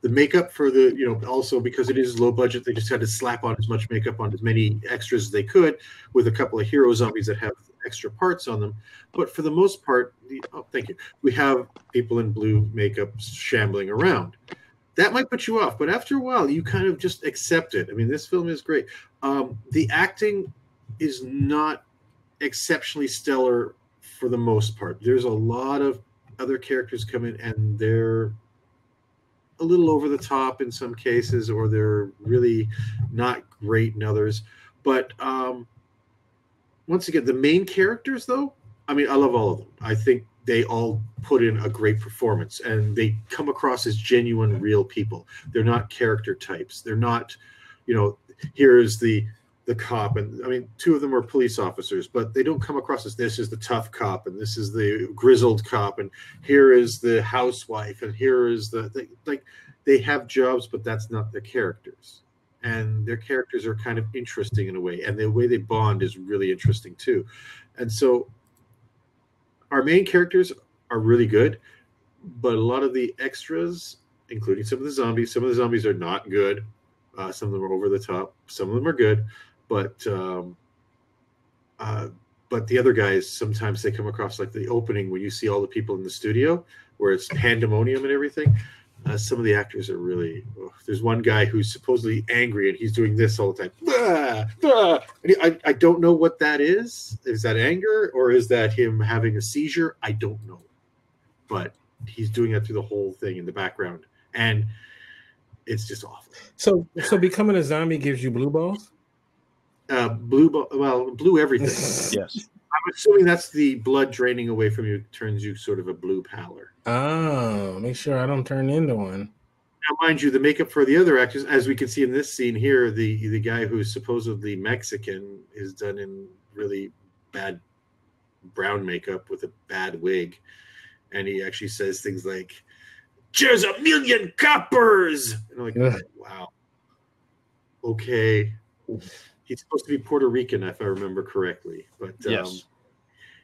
The makeup for the you know also because it is low budget they just had to slap on as much makeup on as many extras as they could with a couple of hero zombies that have extra parts on them. But for the most part oh thank you. We have people in blue makeup shambling around. That might put you off but after a while you kind of just accept it. I mean this film is great. Um, the acting is not exceptionally stellar for the most part. There's a lot of other characters come in and they're a little over the top in some cases, or they're really not great in others. But um, once again, the main characters, though, I mean, I love all of them. I think they all put in a great performance, and they come across as genuine, real people. They're not character types. They're not, you know, here's the the cop and i mean two of them are police officers but they don't come across as this is the tough cop and this is the grizzled cop and here is the housewife and here is the, the like they have jobs but that's not their characters and their characters are kind of interesting in a way and the way they bond is really interesting too and so our main characters are really good but a lot of the extras including some of the zombies some of the zombies are not good uh, some of them are over the top some of them are good but um, uh, but the other guys sometimes they come across like the opening when you see all the people in the studio where it's pandemonium and everything. Uh, some of the actors are really. Oh, there's one guy who's supposedly angry and he's doing this all the time. Ah, ah. I, I don't know what that is. Is that anger or is that him having a seizure? I don't know. But he's doing that through the whole thing in the background. And it's just awful. So, so becoming a zombie gives you blue balls? uh, blue, well, blue everything. yes. I'm assuming that's the blood draining away from you turns you sort of a blue pallor. Oh, make sure I don't turn into one. Now, mind you, the makeup for the other actors, as we can see in this scene here, the the guy who's supposedly Mexican is done in really bad brown makeup with a bad wig, and he actually says things like, "There's a million coppers," and I'm like. "Wow, okay." He's supposed to be Puerto Rican, if I remember correctly. But um, Yes.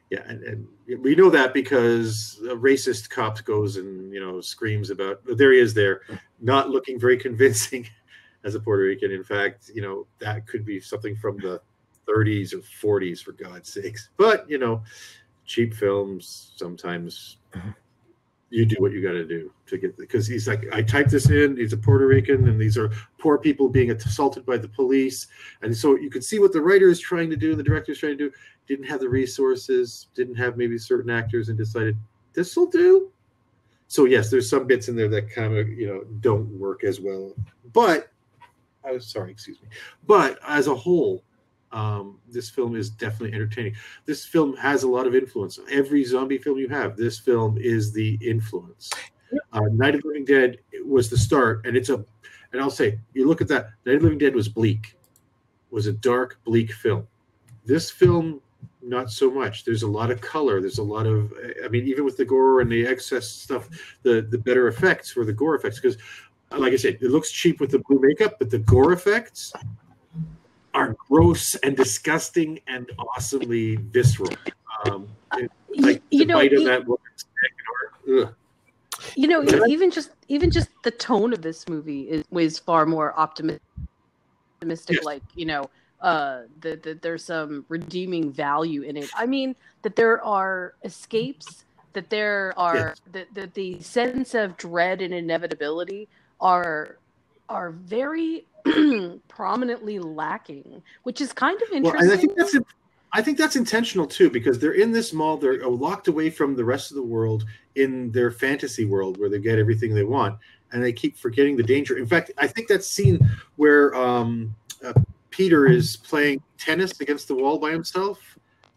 yeah, and, and we know that because a racist cop goes and you know screams about. There he is, there, not looking very convincing as a Puerto Rican. In fact, you know that could be something from the 30s or 40s, for God's sakes. But you know, cheap films sometimes you do what you got to do to get because he's like i typed this in he's a puerto rican and these are poor people being assaulted by the police. And so you can see what the writer is trying to do and the director is trying to do didn't have the resources didn't have maybe certain actors and decided this will do. So yes there's some bits in there that kind of you know don't work as well. But i was sorry excuse me. But as a whole um, this film is definitely entertaining. This film has a lot of influence. Every zombie film you have, this film is the influence. Uh, Night of the Living Dead was the start, and it's a, and I'll say, you look at that. Night of the Living Dead was bleak, was a dark, bleak film. This film, not so much. There's a lot of color. There's a lot of, I mean, even with the gore and the excess stuff, the the better effects were the gore effects because, like I said, it looks cheap with the blue makeup, but the gore effects are gross and disgusting and awesomely visceral. Um, like you the know, bite of that woman's neck or. You know, even just even just the tone of this movie is was far more optimi- optimistic. Like you know, uh that, that there's some redeeming value in it. I mean that there are escapes, that there are Yes. that, that the sense of dread and inevitability are are very prominently lacking, which is kind of interesting. and I think that's I think that's intentional too because they're in this mall. They're locked away from the rest of the world in their fantasy world where they get everything they want, and they keep forgetting the danger. In fact, I think that scene where um, uh, Peter is playing tennis against the wall by himself,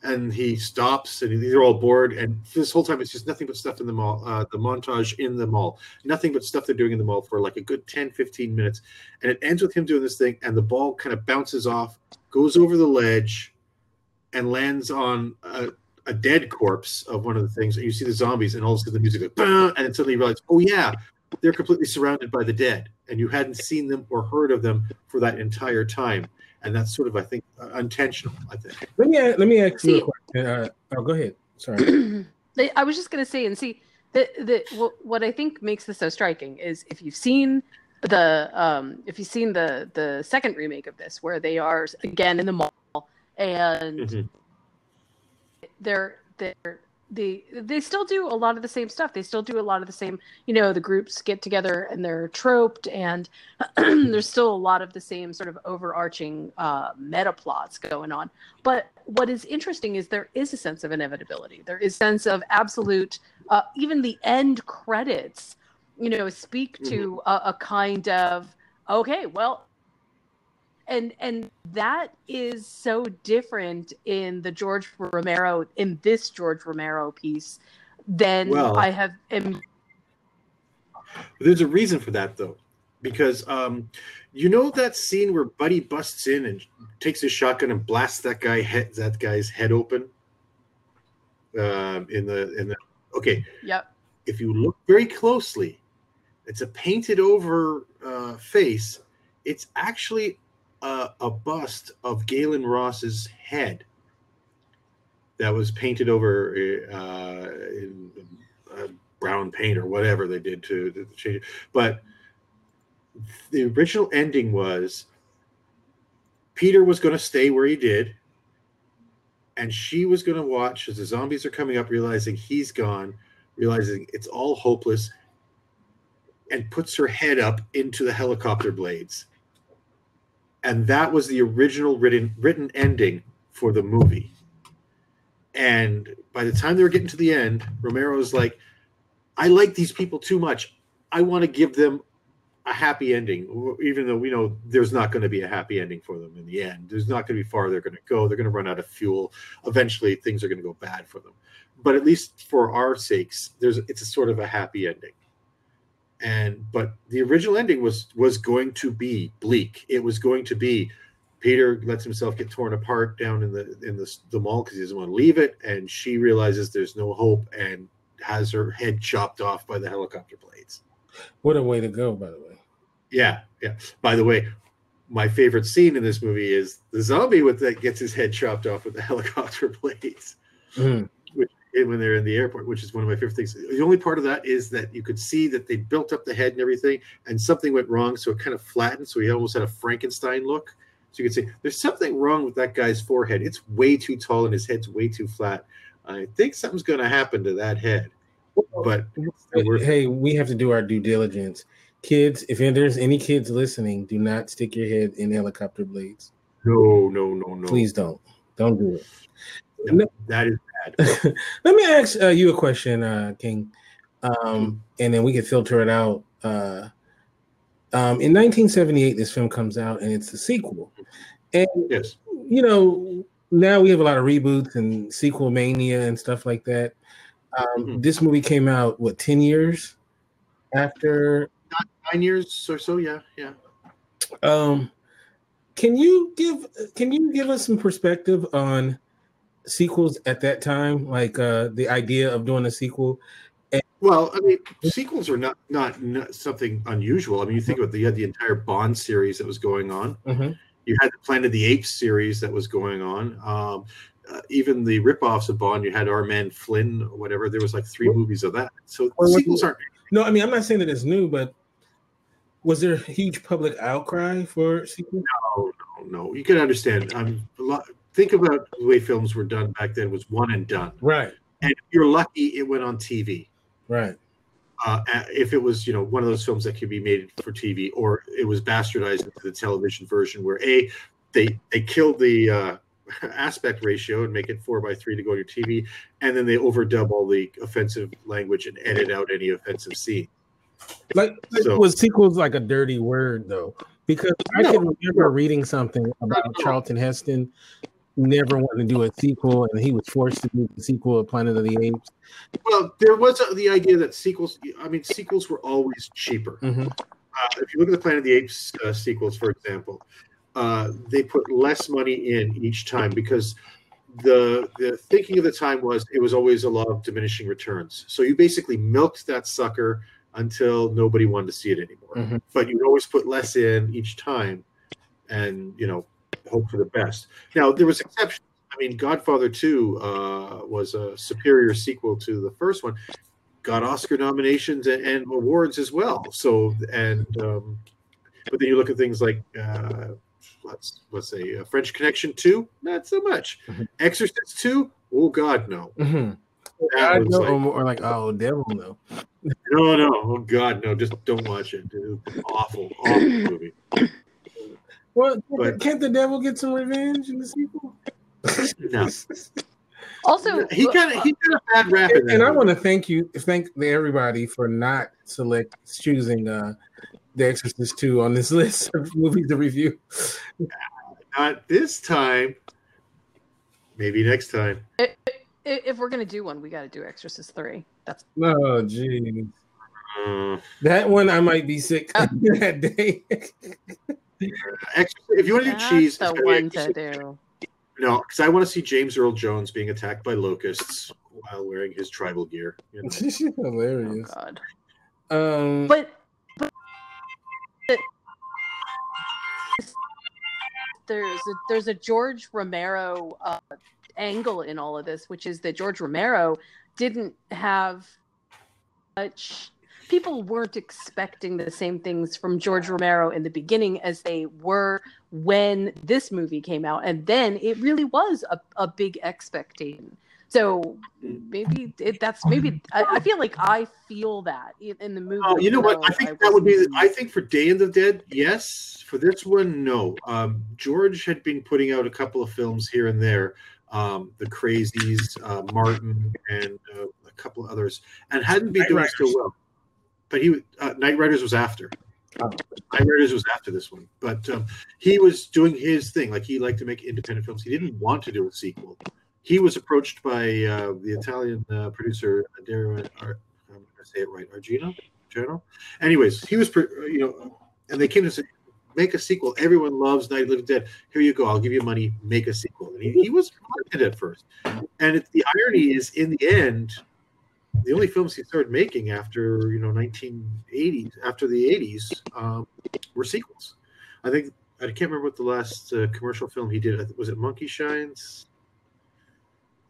and he stops, and they're all bored, and this whole time it's just nothing but stuff in the mall. Uh, the montage in the mall, nothing but stuff they're doing in the mall for like a good 10, 15 minutes, and it ends with him doing this thing, and the ball kind of bounces off, goes over the ledge and lands on a, a dead corpse of one of the things. And you see the zombies, and all of a sudden the music goes, "Bah!" and then suddenly you realize, oh yeah, they're completely surrounded by the dead, and you hadn't seen them or heard of them for that entire time. And that's sort of, I think, uh, intentional. I think. Let me let me ask you a question. Uh, oh, go ahead. Sorry. I was just going to say, and see, the, the, what, what I think makes this so striking is if you've seen the um, if you've seen the the second remake of this, where they are again in the mall and Mhm. they're they're they they still do a lot of the same stuff. They still do a lot of the same, you know, the groups get together and they're troped, and there's still a lot of the same sort of overarching uh, meta plots going on. But what is interesting is there is a sense of inevitability. There is a sense of absolute, uh, even the end credits, you know, speak to a, a kind of okay, well, and and that is so different in the George Romero in this George Romero piece than Well- I have. Am, There's a reason for that though, because um, you know that scene where Buddy busts in and takes his shotgun and blasts that guy head that guy's head open. Um, in the in the okay, yep. if you look very closely, it's a painted over uh, face. It's actually a, a bust of Gaylen Ross's head that was painted over uh, in uh, brown paint or whatever they did to, to change it. But the original ending was Peter was going to stay where he did, and she was going to watch as the zombies are coming up, realizing he's gone, realizing it's all hopeless, and puts her head up into the helicopter blades. And that was the original written written ending for the movie. And by the time they were getting to the end, Romero's like, I like these people too much. I want to give them a happy ending, even though we know there's not going to be a happy ending for them in the end. There's not going to be far they're going to go. They're going to run out of fuel. Eventually, things are going to go bad for them. But at least for our sakes, there's it's a sort of a happy ending. And but the original ending was was going to be bleak. It was going to be Peter lets himself get torn apart down in the in the, the mall because he doesn't want to leave it, and she realizes there's no hope and has her head chopped off by the helicopter blades. What a way to go, by the way. Yeah, yeah. By the way, my favorite scene in this movie is the zombie with that gets his head chopped off with the helicopter blades. Mm. When they're in the airport, which is one of my favorite things. The only part of that is that you could see that they built up the head and everything, and something went wrong, so it kind of flattened, so he almost had a Frankenstein look. So you could see there's something wrong with that guy's forehead. It's way too tall and his head's way too flat. I think something's going to happen to that head. But hey, we have to do our due diligence. Kids, if there's any kids listening, do not stick your head in helicopter blades. No, no, no, no. Please don't. Don't do it. No, that is. Let me ask uh, you a question, uh, King, um, and then we can filter it out. Uh, um, in 1978, this film comes out, and it's a sequel. And yes, you know, now we have a lot of reboots and sequel mania and stuff like that. Um, This movie came out what 10 years after nine years or so. Yeah, yeah. Um, can you give can you give us some perspective on sequels at that time, like uh, the idea of doing a sequel? And, Well, I mean, sequels are not, not not something unusual. I mean, you think about the you had the entire Bond series that was going on. Mhm. You had the Planet of the Apes series that was going on. Um, uh, even the ripoffs of Bond, you had Our Man Flint, or whatever. There was like three movies of that. So sequels aren't. No, I mean I'm not saying that it's new, but was there a huge public outcry for sequels? No, no, no. You can understand. Um, a lot, think about the way films were done back then was one and done. Right. And if you're lucky, it went on TV. Right. Uh, if it was, you know, one of those films that could be made for TV, or it was bastardized into the television version, where a they they killed the uh, aspect ratio and make it four by three to go on your TV, and then they overdub all the offensive language and edit out any offensive scene. Like So- was sequels like a dirty word though? Because I No. can remember reading something about Charlton Heston never wanted to do a sequel, and he was forced to do the sequel of Planet of the Apes. Well, there was the idea that sequels. I mean, sequels were always cheaper. Mhm. Uh, if you look at the Planet of the Apes uh, sequels, for example, uh, they put less money in each time because the the thinking of the time was it was always a law of diminishing returns. So you basically milked that sucker until nobody wanted to see it anymore. Mhm. But you always put less in each time, and you know hope for the best. Now there was exceptions. I mean, Godfather Two uh, was a superior sequel to the first one. Got Oscar nominations and, and awards as well. So and um, but then you look at things like uh, let's let's say uh, French Connection Two, not so much. Exorcist Two, oh God, no. Mhm. That I was know, like- or, like oh devil no. no, no, oh God, no! Just don't watch it. It was an awful, awful movie. Well, But- can't the devil get some revenge in the sequel? No, Also, he got he got a bad rap. And, and I want to thank you, thank everybody for not select choosing uh The Exorcist 2 on this list of movies to review. not this time. Maybe next time. I- if we're gonna do one, we got to do Exorcist three. That's Oh, geez. Uh, That one I might be sick that day. Ex- if you want to do that's cheese, the one to do. no, because I want to see James Earl Jones being attacked by locusts while wearing his tribal gear. You know? Oh Hilarious. God. Um, But but there's a, there's a George Romero uh, angle in all of this, which is that George Romero didn't have much. People weren't expecting the same things from George Romero in the beginning as they were when this movie came out, and then it really was a, a big expectation. So maybe it, that's maybe I, I feel like I feel that in, in the movie. Oh, you know what? I think that would be. The, I think for Day of the Dead, yes. For this one, no. Um, George had been putting out a couple of films here and there, um, The Crazies, uh, Martin, and uh, a couple of others, and hadn't been doing so well. But he, uh, Knightriders was after. Oh. Knightriders was after this one, but um, he was doing his thing. Like he liked to make independent films. He didn't want to do a sequel. He was approached by uh, the Italian uh, producer Dario. Ar- I'm going to say it right, Argino. Argino. Anyways, he was, you know, and they came to say, make a sequel. Everyone loves Night of the Living Dead. Here you go. I'll give you money. Make a sequel. And he, he was reluctant at first. And it, the irony is, in the end, the only films he started making after you know 1980s, after the 80s, um, were sequels. I think I can't remember what the last uh, commercial film he did. Was it Monkey Shines?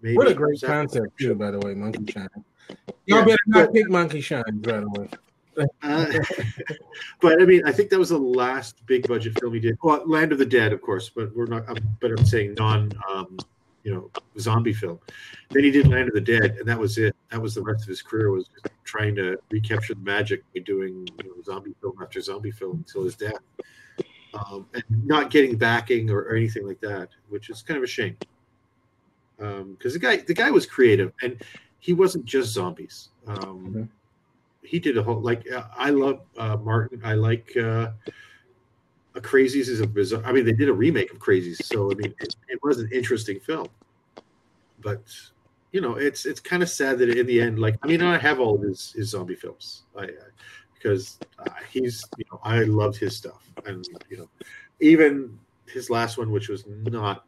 Maybe what a great concept, too, by the way, Monkey Shine. Y'all better not pick Monkey Shine, by the way. Uh, but I mean, I think that was the last big budget film he did. Well, Land of the Dead, of course, but we're not. Um, but I'm saying non, um, you know, zombie film. Then he did Land of the Dead, and that was it. That was the rest of his career was trying to recapture the magic by doing you know, zombie film after zombie film until his death, um, and not getting backing or, or anything like that, which is kind of a shame. Because the guy, the guy was creative, and he wasn't just zombies. Um, he did a whole like uh, I love uh, Martin. I like uh, uh, Crazies is a bizarre. I mean, they did a remake of Crazies, so I mean, it, it was an interesting film. But you know, it's it's kind of sad that in the end, like I mean, I have all his his zombie films, I, I because uh, he's you know I loved his stuff, and you know, even his last one, which was not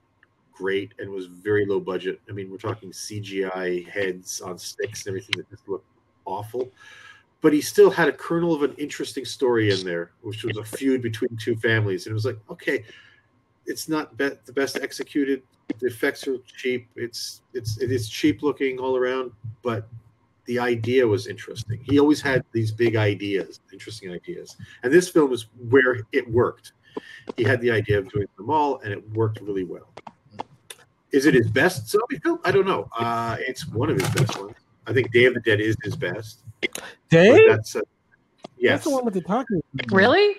great and was very low budget. I mean, we're talking CGI heads on sticks and everything that just looked awful but he still had a kernel of an interesting story in there, which was a feud between two families. And it was like, okay, it's not be- the best executed. The effects are cheap. It's it's it is cheap looking all around, but the idea was interesting. He always had these big ideas, interesting ideas, and this film is where it worked. he had the idea of doing them all, and it worked really well. Is it his best zombie film? I don't know. Uh, it's one of his best ones. I think Day of the Dead is his best. But Dave? That's uh, yes, That's the one with the talking. Really?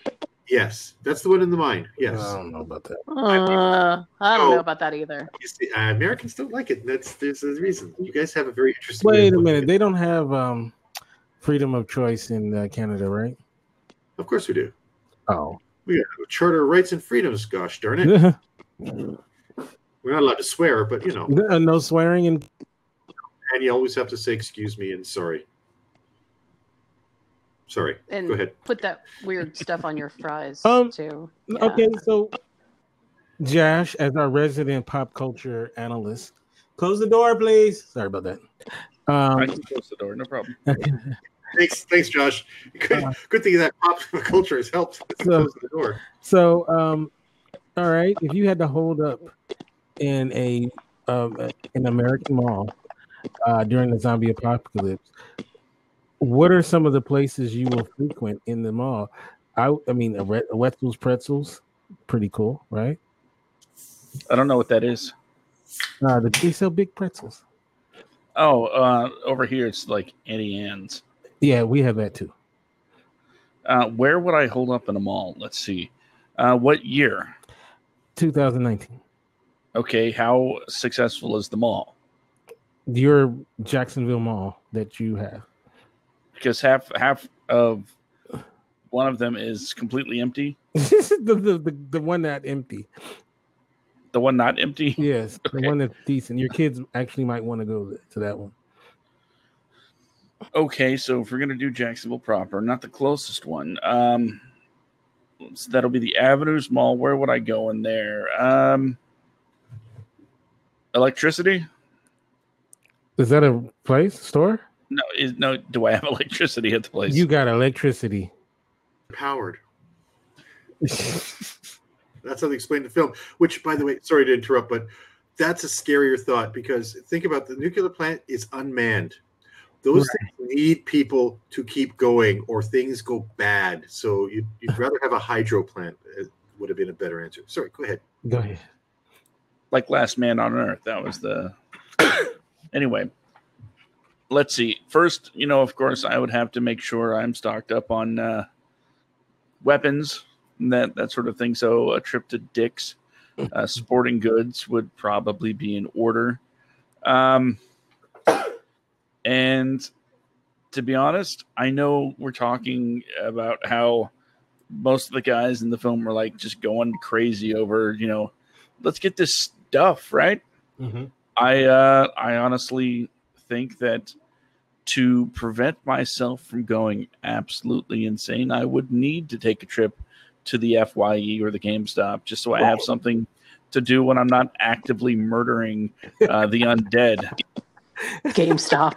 Yes, that's the one in the mind. Yes. I don't know about that. Uh, I don't Oh. know about that either. You see, uh, Americans don't like it. That's there's a reason. You guys have a very interesting. Wait a minute. They don't have um, freedom of choice in uh, Canada, right? Of course we do. Oh. We have a charter of rights and freedoms. Gosh darn it. We're not allowed to swear, but you know, no no swearing and and you always have to say excuse me and sorry. Sorry. And Go ahead. put that weird stuff on your fries Um, too. Okay, so Josh, as our resident pop culture analyst, close the door, please. Sorry about that. Um, I can close the door, no problem. Thanks, thanks, Josh. Good, good thing that pop culture has helped So- close the door. So, um, all right, if you had to hold up in a um, an American mall uh, during the zombie apocalypse, what are some of the places you will frequent in the mall? I, I mean, a, Re- a Wetzel's Pretzels, pretty cool, right? I don't know what that is. Uh, the, they sell big pretzels. Oh, uh, over here it's like Auntie Anne's. Yeah, we have that too. Uh, where would I hold up in a mall? Let's see. Uh, what year? 2019. Okay, how successful is the mall? Your Jacksonville Mall that you have. Because half half of one of them is completely empty. the, the, the, the one that empty. The one not empty. Yes, the one that's decent. Your kids actually might want to go to that one. Okay, so if we're gonna do Jacksonville proper, not the closest one, um, so that'll be the Avenues Mall. Where would I go in there? Um, electricity? Is that a place store? No, is no. Do I have electricity at the place? You got electricity. Powered. That's how they explain the film. Which, by the way, sorry to interrupt, but that's a scarier thought because think about the nuclear plant is unmanned. Those things need people to keep going, or things go bad. So you'd, you'd rather have a hydro plant. It would have been a better answer. Sorry, go ahead. Go ahead. like Last Man on Earth. That was the. anyway, let's see. First, you know, of course, I would have to make sure I'm stocked up on uh, weapons and that that sort of thing. So a trip to Dick's uh, Sporting Goods would probably be in order. Um, and to be honest, I know we're talking about how most of the guys in the film were like just going crazy over, you know, let's get this stuff right. Mm-hmm. I uh, I honestly think that to prevent myself from going absolutely insane, I would need to take a trip to the Fye or the GameStop just so I have something to do when I'm not actively murdering uh, the undead. GameStop.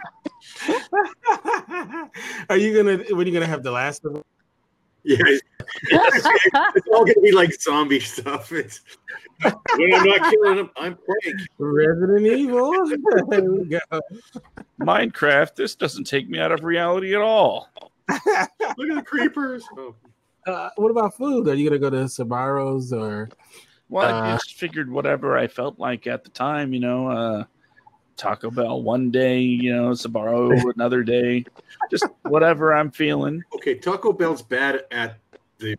Are you gonna? When are you gonna have the last of? Yeah, it's, it's all gonna be like zombie stuff. It's when I'm not killing them, I'm playing. Resident Evil. there we go. Minecraft, this doesn't take me out of reality at all. Look at the creepers. Oh. Uh, what about food? Are you gonna go to Sbarros or? Well, I Uh, just figured whatever I felt like at the time, you know, uh, Taco Bell one day, you know, Sbarro another day, just whatever I'm feeling. Okay, Taco Bell's bad at the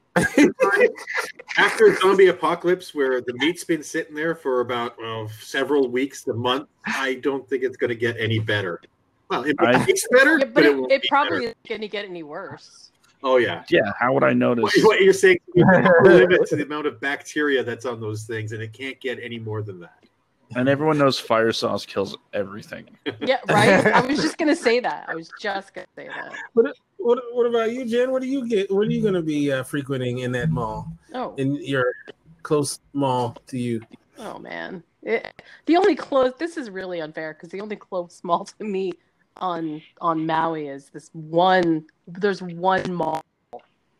after zombie apocalypse where the meat's been sitting there for about well, several weeks, a month. I don't think it's going to get any better. Well, it I- tastes better, Yeah, but, but it, it, it probably better. isn't going to get any worse. Oh yeah. Yeah, how would I notice? What, what you're saying you have a limit to the amount of bacteria that's on those things, and it can't get any more than that. And everyone knows fire sauce kills everything. Yeah, right. I was just going to say that. I was just going to say that. What, what What about you, Jen? What do you get? What are you gonna be uh, frequenting in that mall? Oh. in your close mall to you. Oh man, it, the only close. This is really unfair because the only close mall to me on on Maui is this one. There's one mall,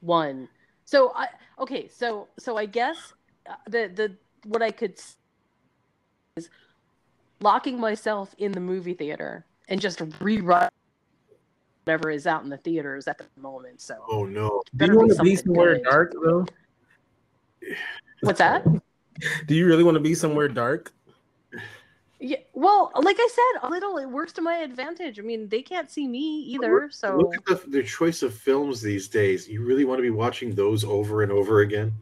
one. So I okay. So so I guess uh, the the what I could s- is locking myself in the movie theater and just rerun whatever is out in the theaters at the moment. So Oh no! Do you want to be somewhere good. dark though? What's that? Do you really want to be somewhere dark? Yeah, well, like I said, a little it works to my advantage. I mean, they can't see me either, so Look at the, the choice of films these days. You really want to be watching those over and over again?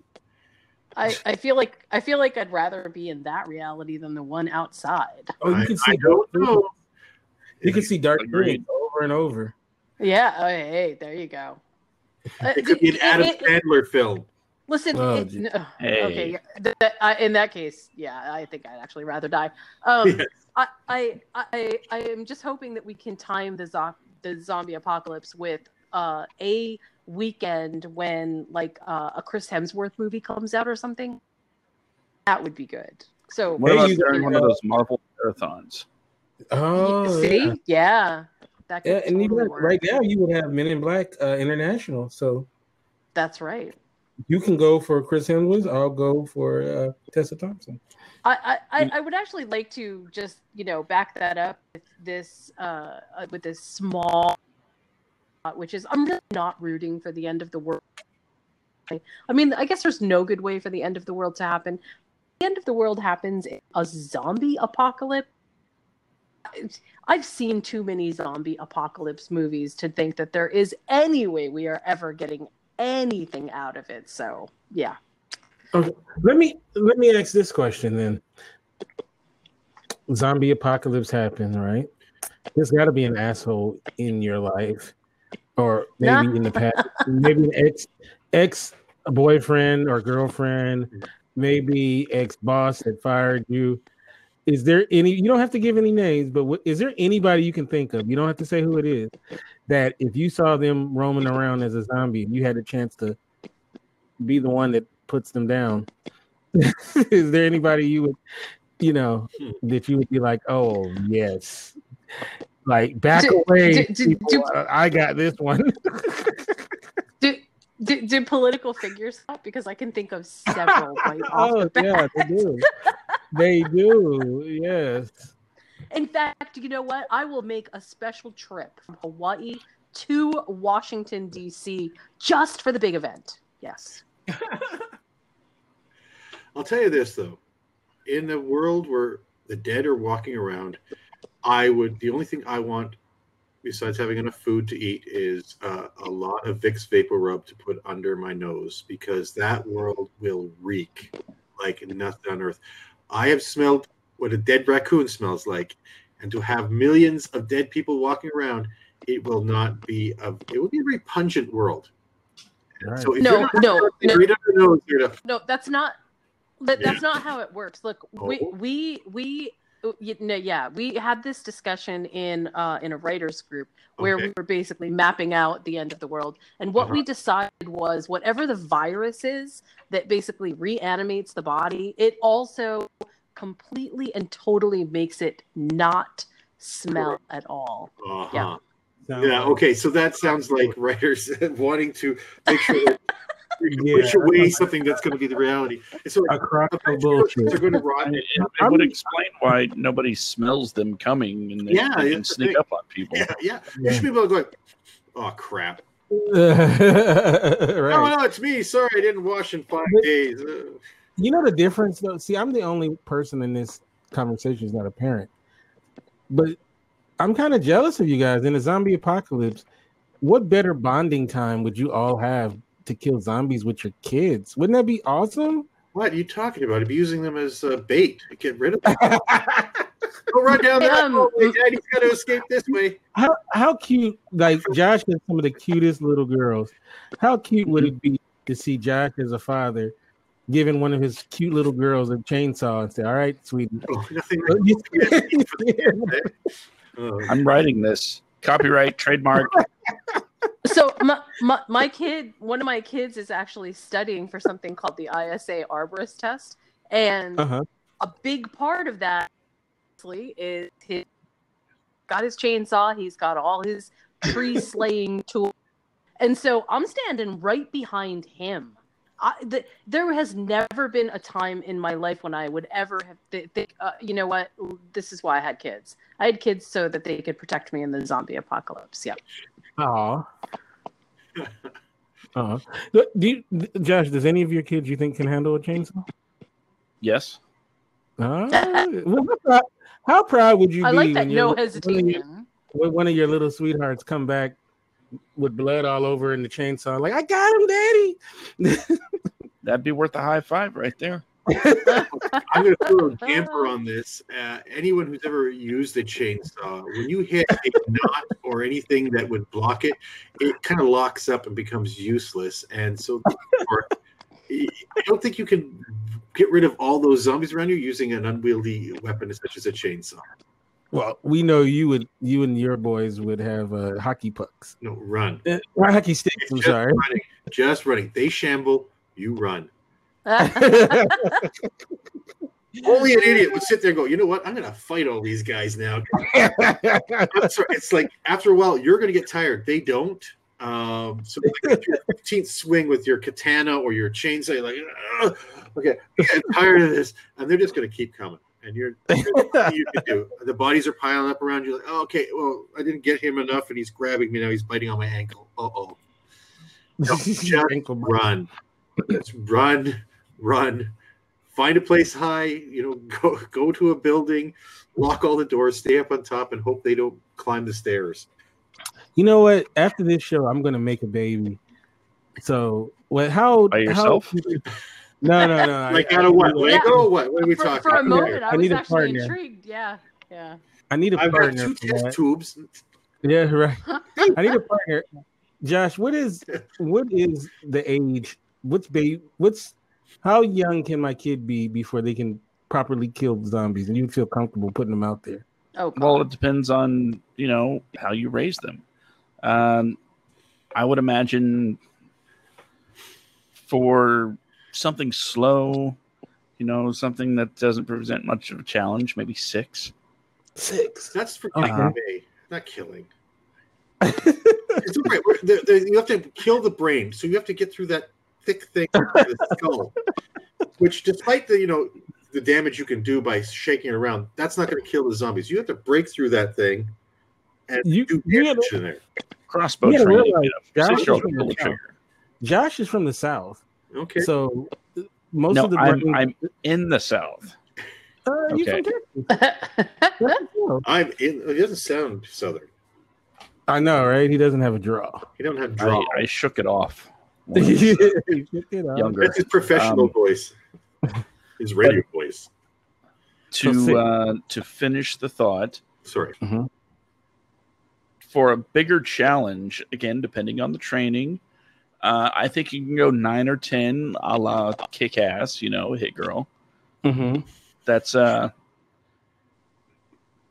I, I feel like I feel like I'd rather be in that reality than the one outside. Oh, you I- can I see don't dark know. You can see dark Agreed. things over and over. Yeah. Oh, hey, there you go. Uh, It could be an Adam it- Sandler film. Listen, Oh, it- no, Hey. okay. yeah, th- th- uh, in that case, yeah, I think I'd actually rather die. Um, Yes. I, I, I, I am just hoping that we can time the zo- the zombie apocalypse with uh, a weekend when like uh, a Chris Hemsworth movie comes out or something. That would be good. So What about during one of those Marvel marathons? Oh, see, yeah. yeah, that could Yeah, and you totally got, work. right now you would have Men in Black uh, International, so That's right. you can go for Chris Hemsworth. I'll go for uh, Tessa Thompson. I, I, I- I would actually like to just you know back that up with this uh uh, with this small which is I'm really not rooting for the end of the world. I mean, I guess there's no good way for the end of the world to happen. The end of the world happens in a zombie apocalypse. I've seen too many zombie apocalypse movies to think that there is any way we are ever getting anything out of it. So, yeah. Okay, let me let me ask this question then. Zombie apocalypse happens, right? There's got to be an asshole in your life, or maybe Nah. in the past, maybe an ex ex boyfriend or girlfriend, maybe ex boss that fired you. Is there any? You don't have to give any names, but what, is there anybody you can think of? You don't have to say who it is. That if you saw them roaming around as a zombie, and you had a chance to be the one that puts them down. is there anybody you would, you know, hmm. that you would be like, oh yes, like back Do- away, do- do- people, do- uh, I got this one. Do, do, do political figures help? Because I can think of several right oh the yeah, they do. they do. Yes. In fact, you know what? I will make a special trip from Hawaii to Washington, D.C. just for the big event. Yes. I'll tell you this though, in the world where the dead are walking around, I would the only thing I want besides having enough food to eat is uh, a lot of Vicks VapoRub to put under my nose because that world will reek like nothing on earth. I have smelled what a dead raccoon smells like, and to have millions of dead people walking around, it will not be a. It will be a very pungent world. So if No, no, no. right under the nose, you're to- No, that's not. That, that's not how it works. Look, we Oh. we we. You know, yeah, we had this discussion in uh, in a writers group where Okay. we were basically mapping out the end of the world, and what we Uh-huh. decided was whatever the virus is that basically reanimates the body, it also completely and totally makes it not smell at all. Uh-huh. Yeah. Yeah. Okay. So that sounds like writers wanting to make sure that you Yeah. push away something that's going to be the reality. So A crock of they're going to rot. It, it, it would explain why nobody smells them coming and they, Yeah, they can sneak up on people. Yeah. Yeah. You should be able to go. Oh crap! right. No, no, it's me. Sorry, I didn't wash in five But- days. You know the difference though? See, I'm the only person in this conversation who's not a parent. But I'm kind of jealous of you guys in a zombie apocalypse. What better bonding time would you all have to kill zombies with your kids? Wouldn't that be awesome? what are you talking about? I'd be using them as uh, bait. To get rid of them. Go run down that Um, hallway, Daddy's got to escape this way. How how cute like Josh has some of the cutest little girls. How cute would it be to see Josh as a father giving one of his cute little girls a chainsaw and say, All right, sweetie. Oh, nothing. You- Uh, I'm writing this. Copyright, trademark. So my, my my kid one of my kids is actually studying for something called the ISA arborist test and Uh-huh. a big part of that is his got his chainsaw he's got all his tree slaying tools and so i'm standing right behind him I, the, there has never been a time in my life when I would ever have th- think, uh, you know what, this is why I had kids. I had kids so that they could protect me in the zombie apocalypse. Yeah. Aw. Uh, do you, Josh? Does any of your kids you think can handle a chainsaw? Yes. Uh, well, how, proud, how proud would you I be like that when no your- hesitation. when one of your little sweethearts come back with blood all over in the chainsaw? Like, I got him, daddy. That'd be worth a high five right there. I'm going to throw a damper on this. Uh, anyone who's ever used a chainsaw, when you hit a knot or anything that would block it, it kind of locks up and becomes useless. And so, therefore, I don't think you can get rid of all those zombies around you using an unwieldy weapon such as a chainsaw. Well, we know you would, you and your boys would have uh, hockey pucks. No, run. Uh, or hockey sticks. I'm Just sorry. running. Just running. They shamble, you run. Only an idiot would sit there and go, you know what? I'm going to fight all these guys now. It's like after a while, you're going to get tired. They don't. Um, so like your 15th swing with your katana or your chainsaw, you're like, "Ugh, okay, I'm tired of this. And they're just going to keep coming. And you're, you can do. The bodies are piling up around you. Like, oh, okay, well, I didn't get him enough and he's grabbing me now. He's biting on my ankle. Uh oh. Just run. Just run, run. Find a place high. You know, go go to a building, lock all the doors, stay up on top, and hope they don't climb the stairs. You know what? After this show, I'm gonna make a baby. So, what? How? By how- yourself? no, no, no. Like I- out of what? I- Lego? or What? What are we for, talking? for a about? moment, I, I was need a actually partner. intrigued. Yeah, yeah. I need a I've got two test that. tubes. Yeah, right. I need a partner. Josh, what is what is the age? What's baby? What's how young can my kid be before they can properly kill zombies and you feel comfortable putting them out there? Oh, Well, it depends on you know how you raise them. Um, I would imagine for something slow, you know, something that doesn't present much of a challenge, maybe six. Six. That's for Uh-huh. killing not killing. it's all right. We're- the- the- you have to kill the brain, so you have to get through that thick thing, the skull. Which, despite the you know the damage you can do by shaking it around, that's not going to kill the zombies. You have to break through that thing and You- do damage gotta- in there. Crossbow You training. realize you Josh six-year-old is from the the. Josh is from the south, Okay. so most No, of the I'm, brain- I'm in the south. Uh, okay. from Texas. I'm in. It doesn't sound southern. I know, right? He doesn't have a draw. He don't have I, draw. I shook it off. When I was, He took it out. younger. That's his professional Um, voice. His radio voice. To uh, to finish the thought Sorry. for a bigger challenge again depending on the training uh, i think you can go 9 or 10 a la Kick-Ass you know Hit-Girl Mhm. that's uh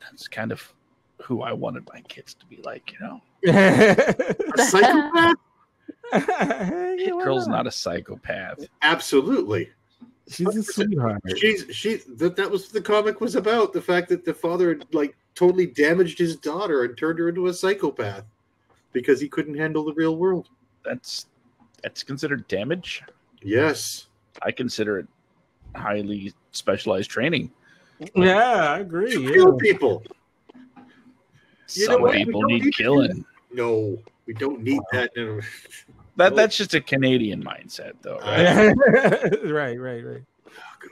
that's kind of who i wanted my kids to be like you know A psychopath? Hit girl's not a psychopath Absolutely. She's a sweetheart. She's she that that was what the comic was about. The fact that the father had like totally damaged his daughter and turned her into a psychopath because he couldn't handle the real world. that's that's considered damage Yes. i consider it highly specialized training Yeah, I agree. You Yeah. kill people. You know some people need need killing No, we don't need that. No. that that's just a canadian mindset though right? right, right, right.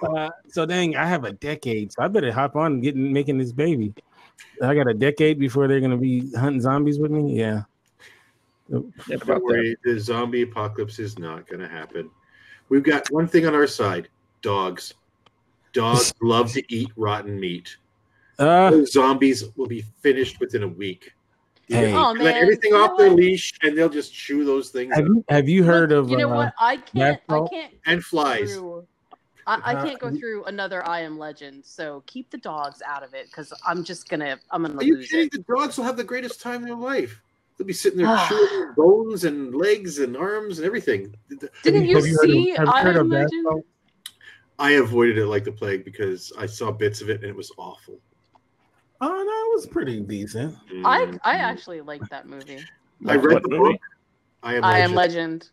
Uh, so dang, I have a decade, so I better hop on getting making this baby. I got a decade before they're gonna be hunting zombies with me. Yeah. Yeah, Don't about that. worry, the zombie apocalypse is not going to happen. We've got one thing on our side: dogs. Dogs love to eat rotten meat. Uh, Those zombies will be finished within a week. You Hey. Oh, let everything You off their what? leash, and they'll just chew those things have you have you heard Look, of? You know uh, what? I can't. I can't. and flies. Through, I, I Uh, can't go through another I Am Legend. So keep the dogs out of it because I'm just gonna. I'm gonna Are you lose kidding? it. The dogs will have the greatest time of their life. They'll be sitting there chewing bones and legs and arms and everything. Didn't you, have you heard of- see have I heard Am of Legend? I avoided it like the plague because I saw bits of it and it was awful. Oh, no, it was pretty decent. I Mm. I actually liked that movie. I read the book. I am, I Am Legend. Legend.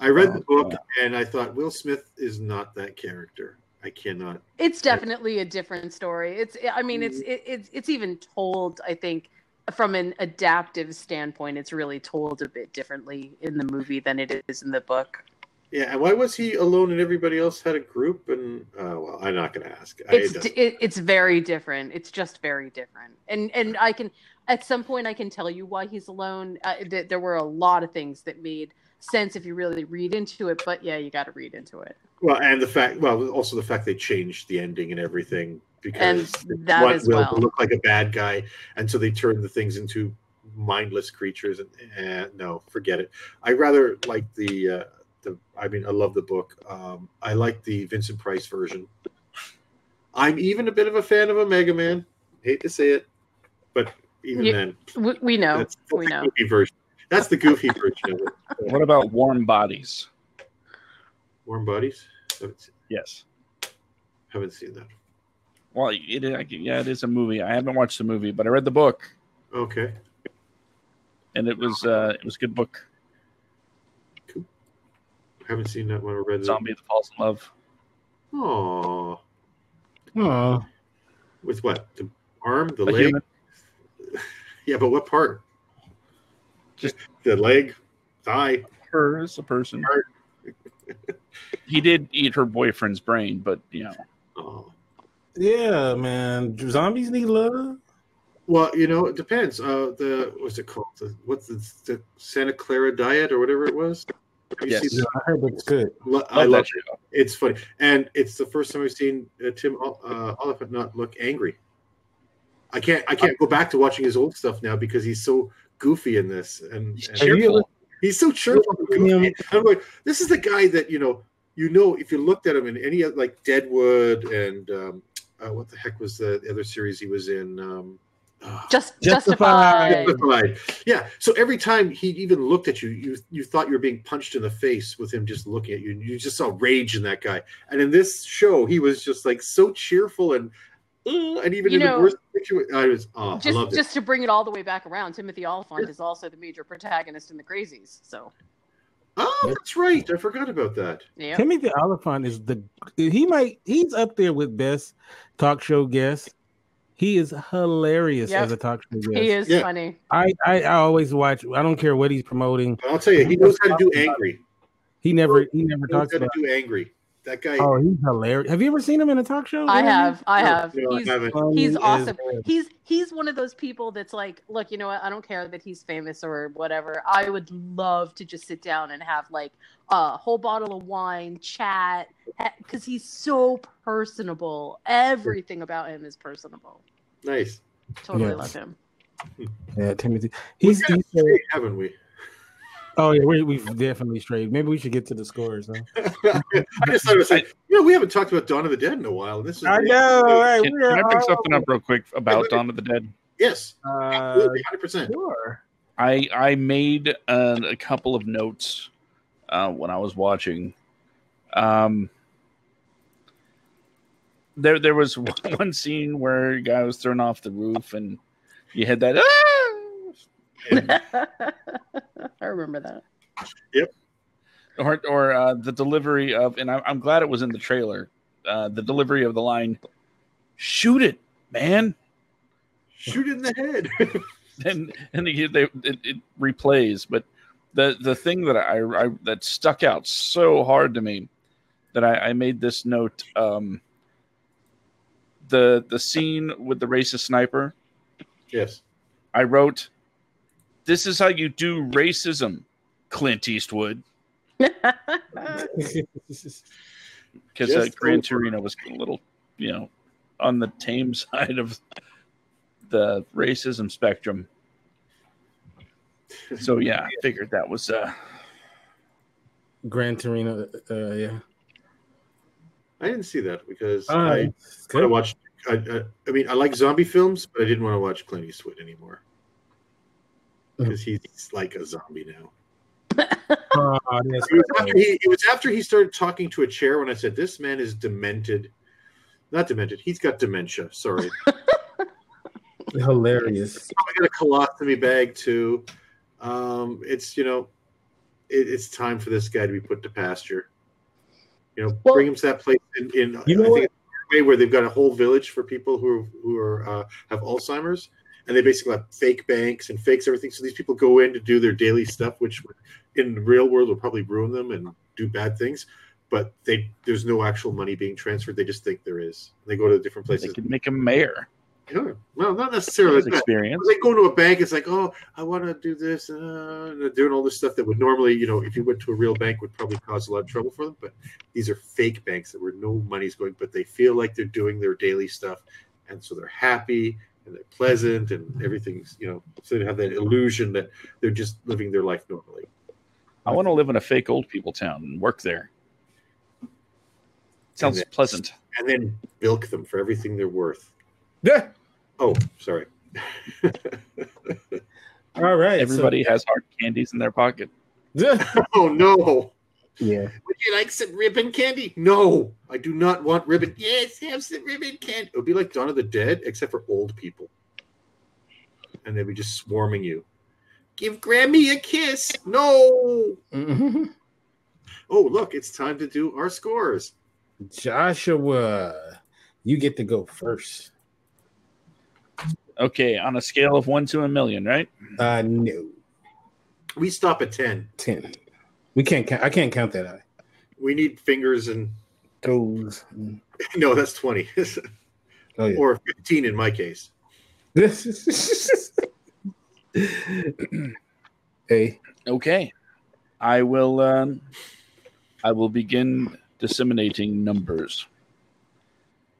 I read the Oh, book and I thought Will Smith is not that character. I cannot. It's definitely a different story. It's. I mean, it's. Mm. It, it's. It's even told. I think from an adaptive standpoint, it's really told a bit differently in the movie than it is in the book. Yeah, and why was he alone and everybody else had a group? And uh, well, I'm not going to ask. I- It's d- it, it's very different. It's just very different. And and I can at some point I can tell you why he's alone. Uh, th- there were a lot of things that made sense if you really read into it. But yeah, you got to read into it. Well, and the fact, well, also the fact they changed the ending and everything because that one as will well. look like a bad guy, and so they turned the things into mindless creatures. And eh, no, forget it. I rather like the uh, the. I mean, I love the book. Um, I like the Vincent Price version. I'm even a bit of a fan of Omega Man. Hate to say it, but even You- then, We, we know. that's, that's we the know. goofy version. That's the goofy version of it. What about Warm Bodies? Warm Bodies. Haven't, Yes. haven't seen that. Well, it is, yeah, it is a movie. I haven't watched the movie, but I read the book, Okay. and it was uh, it was a good book. Haven't seen that one or read it. Zombie that falls in love. Oh, Oh, with what? The arm, the A leg? human. Yeah, but what part? Just- the leg, thigh. Her as a person. Heart. He did eat her boyfriend's brain, but you know, Oh. yeah, man. Zombies need love. Well, you know, it depends. Uh, the what's it called? The, what's the, the Santa Clara diet or whatever it was? Have you Yes. seen I heard it's good. Lo- I Love love it. It's funny, and it's the first time I've seen uh, Tim Ol- uh, Olyphant not look angry. I can't. I can't go back to watching his old stuff now because he's so goofy in this, and, He's and cheerful. he's so cheerful. and And I'm like, this is the guy that you know. You know, if you looked at him in any like Deadwood and um, uh, what the heck was the, the other series he was in? Um, Just Justified. justified. Justified. Yeah. So every time he even looked at you, you you thought you were being punched in the face with him just looking at you. You just saw rage in that guy. And in this show, he was just like so cheerful and uh, and even You in know, the worst situation, I was oh, I Just loved it. just to bring it all the way back around, Timothy Olyphant is also the major protagonist in the Crazies. So Oh, that's right. I forgot about that. yeah. Timothy Olyphant is the he might he's up there with best talk show guest. He is hilarious Yep. as a talk show guest. He is Yeah. funny. I, I I always watch. I don't care what he's promoting. I'll tell you, he knows how to do angry. He never he never He knows talks how to about. do angry. That guy. Oh, he's hilarious. Have you ever seen him in a talk show? I have, I have. no, he's haven't. Oh, he's awesome. He's he's one of those people that's like, look, you know what? I don't care that he's famous or whatever. I would love to just sit down and have like a whole bottle of wine, chat, because he's so personable. Everything about him is personable. Nice. Totally Yeah. love him. Yeah, Timothy. He's, We've he's got straight, haven't we? Oh yeah, we, we've definitely strayed. Maybe we should get to the scores. Huh? I just thought it was like, you know, we haven't talked about Dawn of the Dead in a while. This is I know. Right? Can, we can are I bring something up real quick about Dawn of the Dead? Yes, Uh, absolutely, hundred percent. sure. I I made uh, a couple of notes uh, when I was watching. Um, there there was one scene where a guy was thrown off the roof, and you had that. "Ah!" I remember that. Yep. Or or uh, the delivery of, and I, I'm glad it was in the trailer. Uh, the delivery of the line, "Shoot it, man!" Shoot it in the head. and and they, they it, it replays. But the the thing that I, I that stuck out so hard to me that I, I made this note. Um, the the scene with the racist sniper. yes. I wrote, "This is how you do racism, Clint Eastwood." because uh, Just Gran. Torino was a little, you know, on the tame side of the racism spectrum. So yeah, I figured that was uh Gran Torino. Uh, yeah. I didn't see that because All I, right. I Good. watched. I, I, I mean, I like zombie films, but I didn't want to watch Clint Eastwood anymore because he's like a zombie now. Oh, that's It was, after he, it was after he started talking to a chair when I said, "This man is demented." Not demented. He's got dementia. Sorry. hilarious. I got a colostomy bag too. Um, it's you know, it, it's time for this guy to be put to pasture. You know, Well- bring him to that place in, in You know I think it's Norway where they've got a whole village for people who who are uh, have Alzheimer's, and they basically have fake banks and fakes everything. So these people go in to do their daily stuff, which in the real world will probably ruin them and do bad things. But they there's no actual money being transferred. They just think there is. They go to the different places. They could make a mayor. Yeah, well, not necessarily. His like that. experience. They go to a bank. It's like, oh, I want to do this. Uh, and they're doing all this stuff that would normally, you know, if you went to a real bank, would probably cause a lot of trouble for them. But these are fake banks that where no money's going, but they feel like they're doing their daily stuff, and so they're happy and they're pleasant and everything's, you know, so they have that illusion that they're just living their life normally. I want to live in a fake old people town and work there. Sounds And then- pleasant. And then bilk them for everything they're worth. Yeah. Oh, sorry. All right. so- Everybody has hard candies in their pocket. oh no. Yeah. Would you like some ribbon candy? No, I do not want ribbon. Yes, have some ribbon candy. It would be like Dawn of the Dead, except for old people. And they'd be just swarming you. Give Grammy a kiss. No. Oh, look, it's time to do our scores. Joshua, you get to go first. Okay, on a scale of one to a million, right? Uh, no, We stop at 10. ten. We can't. Count, I can't count that high. We need fingers and Toes. no, that's 20. Oh yeah. or 15 in my case. hey. Okay. I will um, I will begin disseminating numbers.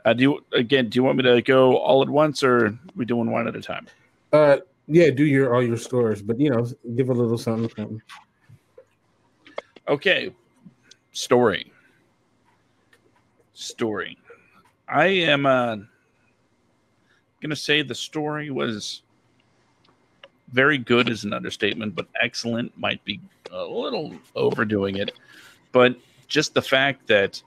Uh, do you again? Do you want me to go all at once, or are we doing one at a time? Uh, yeah. Do your all your scores, but you know, give a little something. something. Okay. Story. Story. I am uh, gonna say the story was very good is an understatement, but excellent might be a little overdoing it. But just the fact that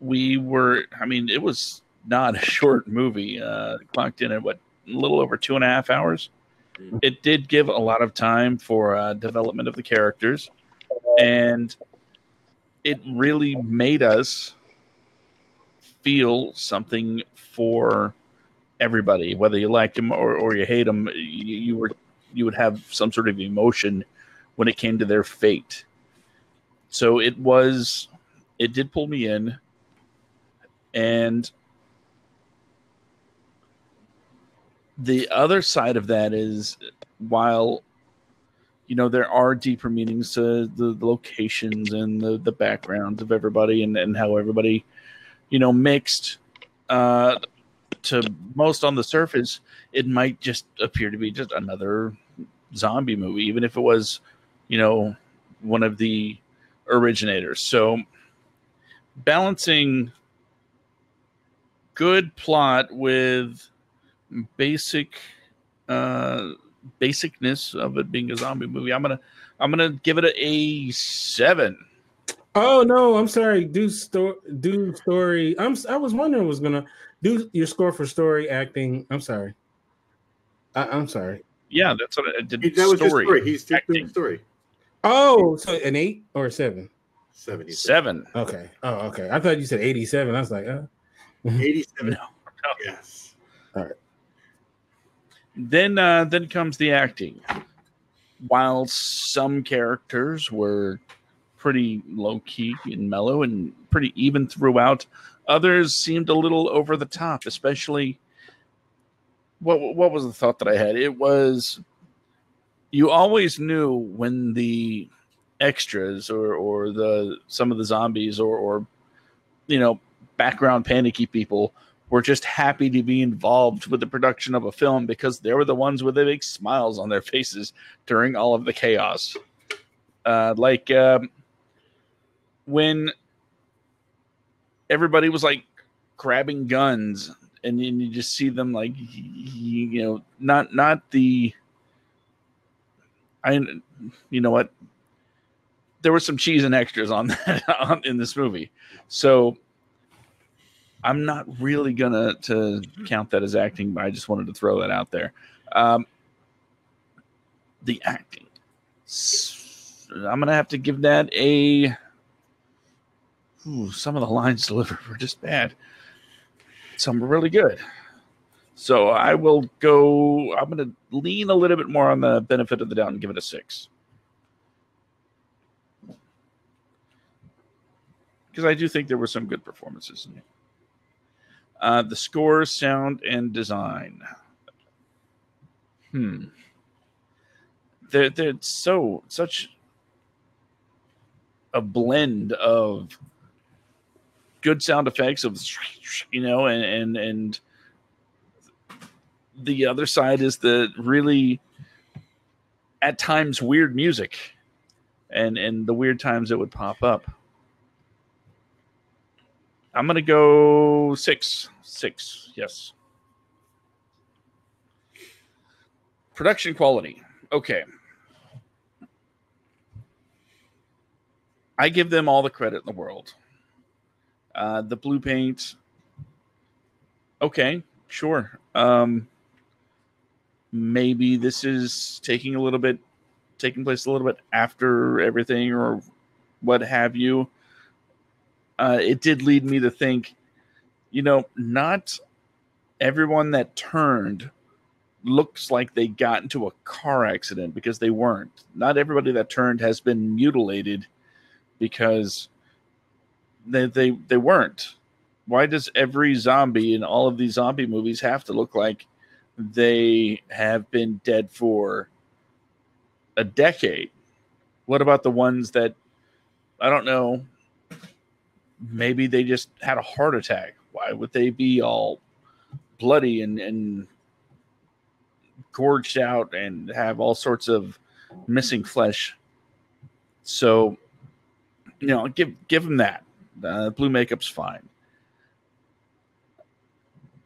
we were, I mean, it was not a short movie. Uh, clocked in at what, a little over two and a half hours. It did give a lot of time for uh, development of the characters, and it really made us feel something for everybody, whether you liked him or, or you hate him. You, you were you would have some sort of emotion when it came to their fate. So it was, it did pull me in, and the other side of that is while you know there are deeper meanings to the, the locations and the, the backgrounds of everybody and, and how everybody you know mixed uh to most on the surface it might just appear to be just another zombie movie even if it was you know one of the originators. So balancing good plot with basic uh basicness of it being a zombie movie i'm gonna i'm gonna give it a, a seven Oh no, I'm sorry. Do story. Do story. I'm. I was wondering was gonna do your score for story acting. I'm sorry. I, I'm sorry. yeah that's what i did That was story story. He's doing acting. story. Oh, so an eight or a seven? 70. seven Okay. Oh, okay. I thought you said 87. I was like, uh. 87. No. Yes. Then uh then comes the acting. While some characters were pretty low key and mellow and pretty even throughout others seemed a little over the top especially what what was the thought that i had? It was you always knew when the extras or or the some of the zombies or or you know background panicky people were just happy to be involved with the production of a film because they were the ones with the big smiles on their faces during all of the chaos. Uh, like um, when everybody was like grabbing guns, and then you just see them like you know not not the I you know what there was some cheese and extras on that on, in this movie, so. I'm not really gonna to count that as acting, but I just wanted to throw that out there. Um, the acting, I'm gonna have to give that a. Ooh, some of the lines delivered were just bad. Some were really good. So I will go. I'm going to lean a little bit more on the benefit of the doubt and give it a six. Because I do think there were some good performances in it. Uh, the score, sound, and design. Hmm. They're, they're so such a blend of good sound effects of you know and and and the other side is the really at times weird music and and the weird times it would pop up i'm gonna go six. Six yes. Production quality. Okay. I give them all the credit in the world. Uh the blue paint. Okay sure. Um maybe this is taking a little bit taking place a little bit after everything or what have you uh, it did lead me to think you know not everyone that turned looks like they got into a car accident because they weren't not everybody that turned has been mutilated because they they, they weren't why does every zombie in all of these zombie movies have to look like they have been dead for a decade. What about the ones that I don't know? Maybe they just had a heart attack. Why would they be all bloody and, and gorged out and have all sorts of missing flesh? So, you know, give give them that. Uh, blue makeup's fine.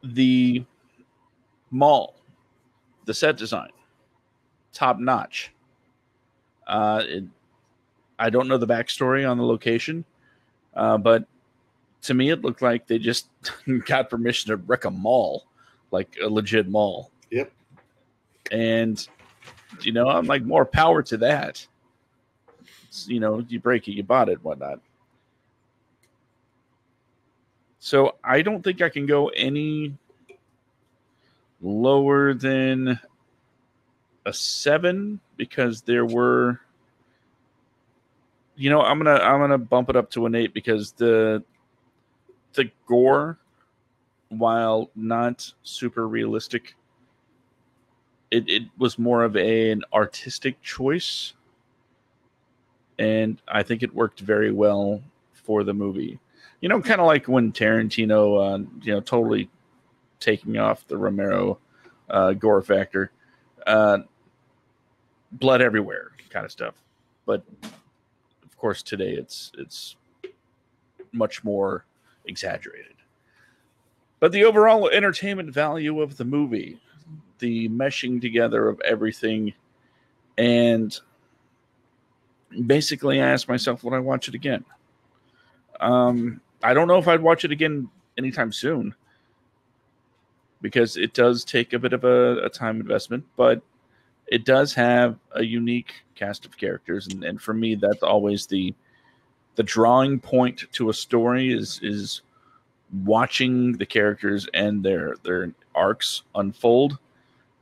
The mall, the set design, top notch. Uh, it, I don't know the backstory on the location, uh, but to me, it looked like they just got permission to wreck a mall, like a legit mall. Yep. And, you know, I'm like, more power to that. It's, you know, you break it, you bought it, whatnot. So I don't think I can go any lower than a seven because there were you know i'm gonna i'm gonna bump it up to an eight because the the gore while not super realistic it, it was more of a, an artistic choice. And i think it worked very well for the movie. You know kind of like when tarantino uh, you know totally taking off the Romero uh, gore factor, uh, blood everywhere kind of stuff. But of course, today it's it's much more exaggerated. But the overall entertainment value of the movie, the meshing together of everything, and basically, I asked myself, would I watch it again? Um, I don't know if I'd watch it again anytime soon because it does take a bit of a, a, time investment, but it does have a unique cast of characters, and, and for me, that's always the the drawing point to a story is is watching the characters and their their arcs unfold.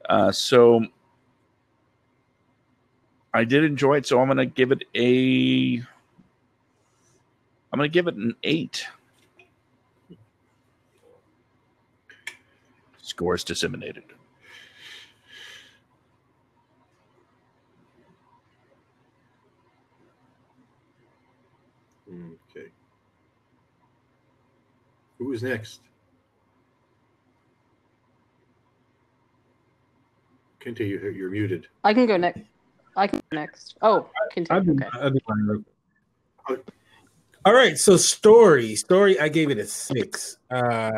Uh, so I did enjoy it, so I'm gonna give it a I'm gonna give it an eight. Scores disseminated. Okay. Who is next? Kente, you, you're muted. I can go next. I can go next. Oh, continue. Okay. I'll do All right, so story, story. I gave it a six. Uh,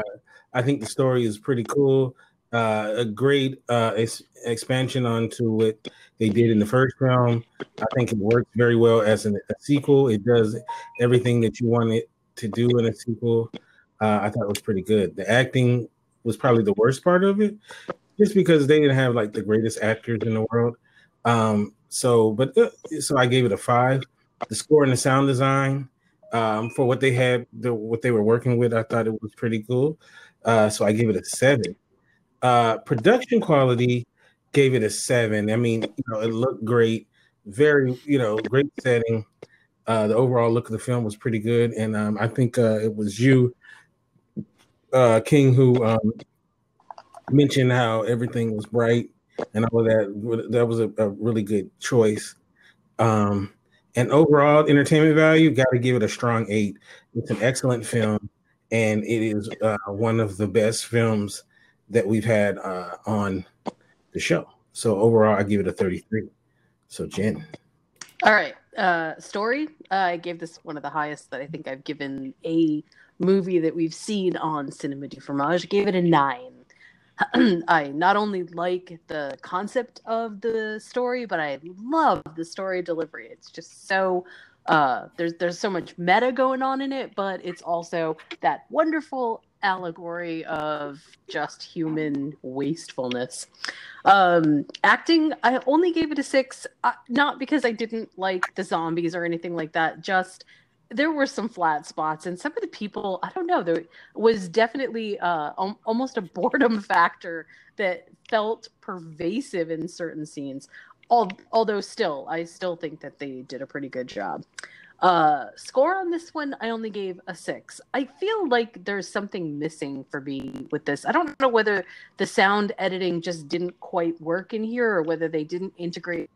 I think the story is pretty cool. Uh, a great uh, ex- expansion onto what they did in the first film. I think it works very well as an, a sequel. It does everything that you want it to do in a sequel. Uh, I thought was pretty good. The acting was probably the worst part of it, just because they didn't have like the greatest actors in the world. Um, so, but uh, so I gave it a five. The score and the sound design um, for what they had, the, what they were working with, I thought it was pretty cool. Uh, so I gave it a seven. Uh, production quality gave it a seven. I mean, you know, it looked great, very, you know, great setting. Uh, the overall look of the film was pretty good, and um, I think uh, it was you, uh, King, who um, mentioned how everything was bright and all of that. That was a, a really good choice. Um, and overall entertainment value, got to give it a strong eight. It's an excellent film, and it is uh, one of the best films that we've had uh, on the show. So overall, I give it a 33. So Jen. All right. Uh, story. I gave this one of the highest that I think I've given a movie that we've seen on Cinema du Fromage. Gave it a nine. I not only like the concept of the story, but I love the story delivery. It's just so uh, there's there's so much meta going on in it, but it's also that wonderful allegory of just human wastefulness. Um, acting, I only gave it a six, uh, not because I didn't like the zombies or anything like that. Just there were some flat spots and some of the people i don't know there was definitely uh, almost a boredom factor that felt pervasive in certain scenes. Al- although still i still think that they did a pretty good job. Uh, score on this one i only gave a six. I feel like there's something missing for me with this. I don't know whether the sound editing just didn't quite work in here or whether they didn't integrate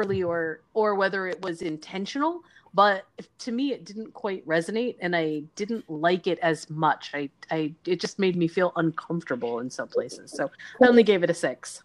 properly or or whether it was intentional but to me it didn't quite resonate and i didn't like it as much i i it just made me feel uncomfortable in some places so i only gave it a six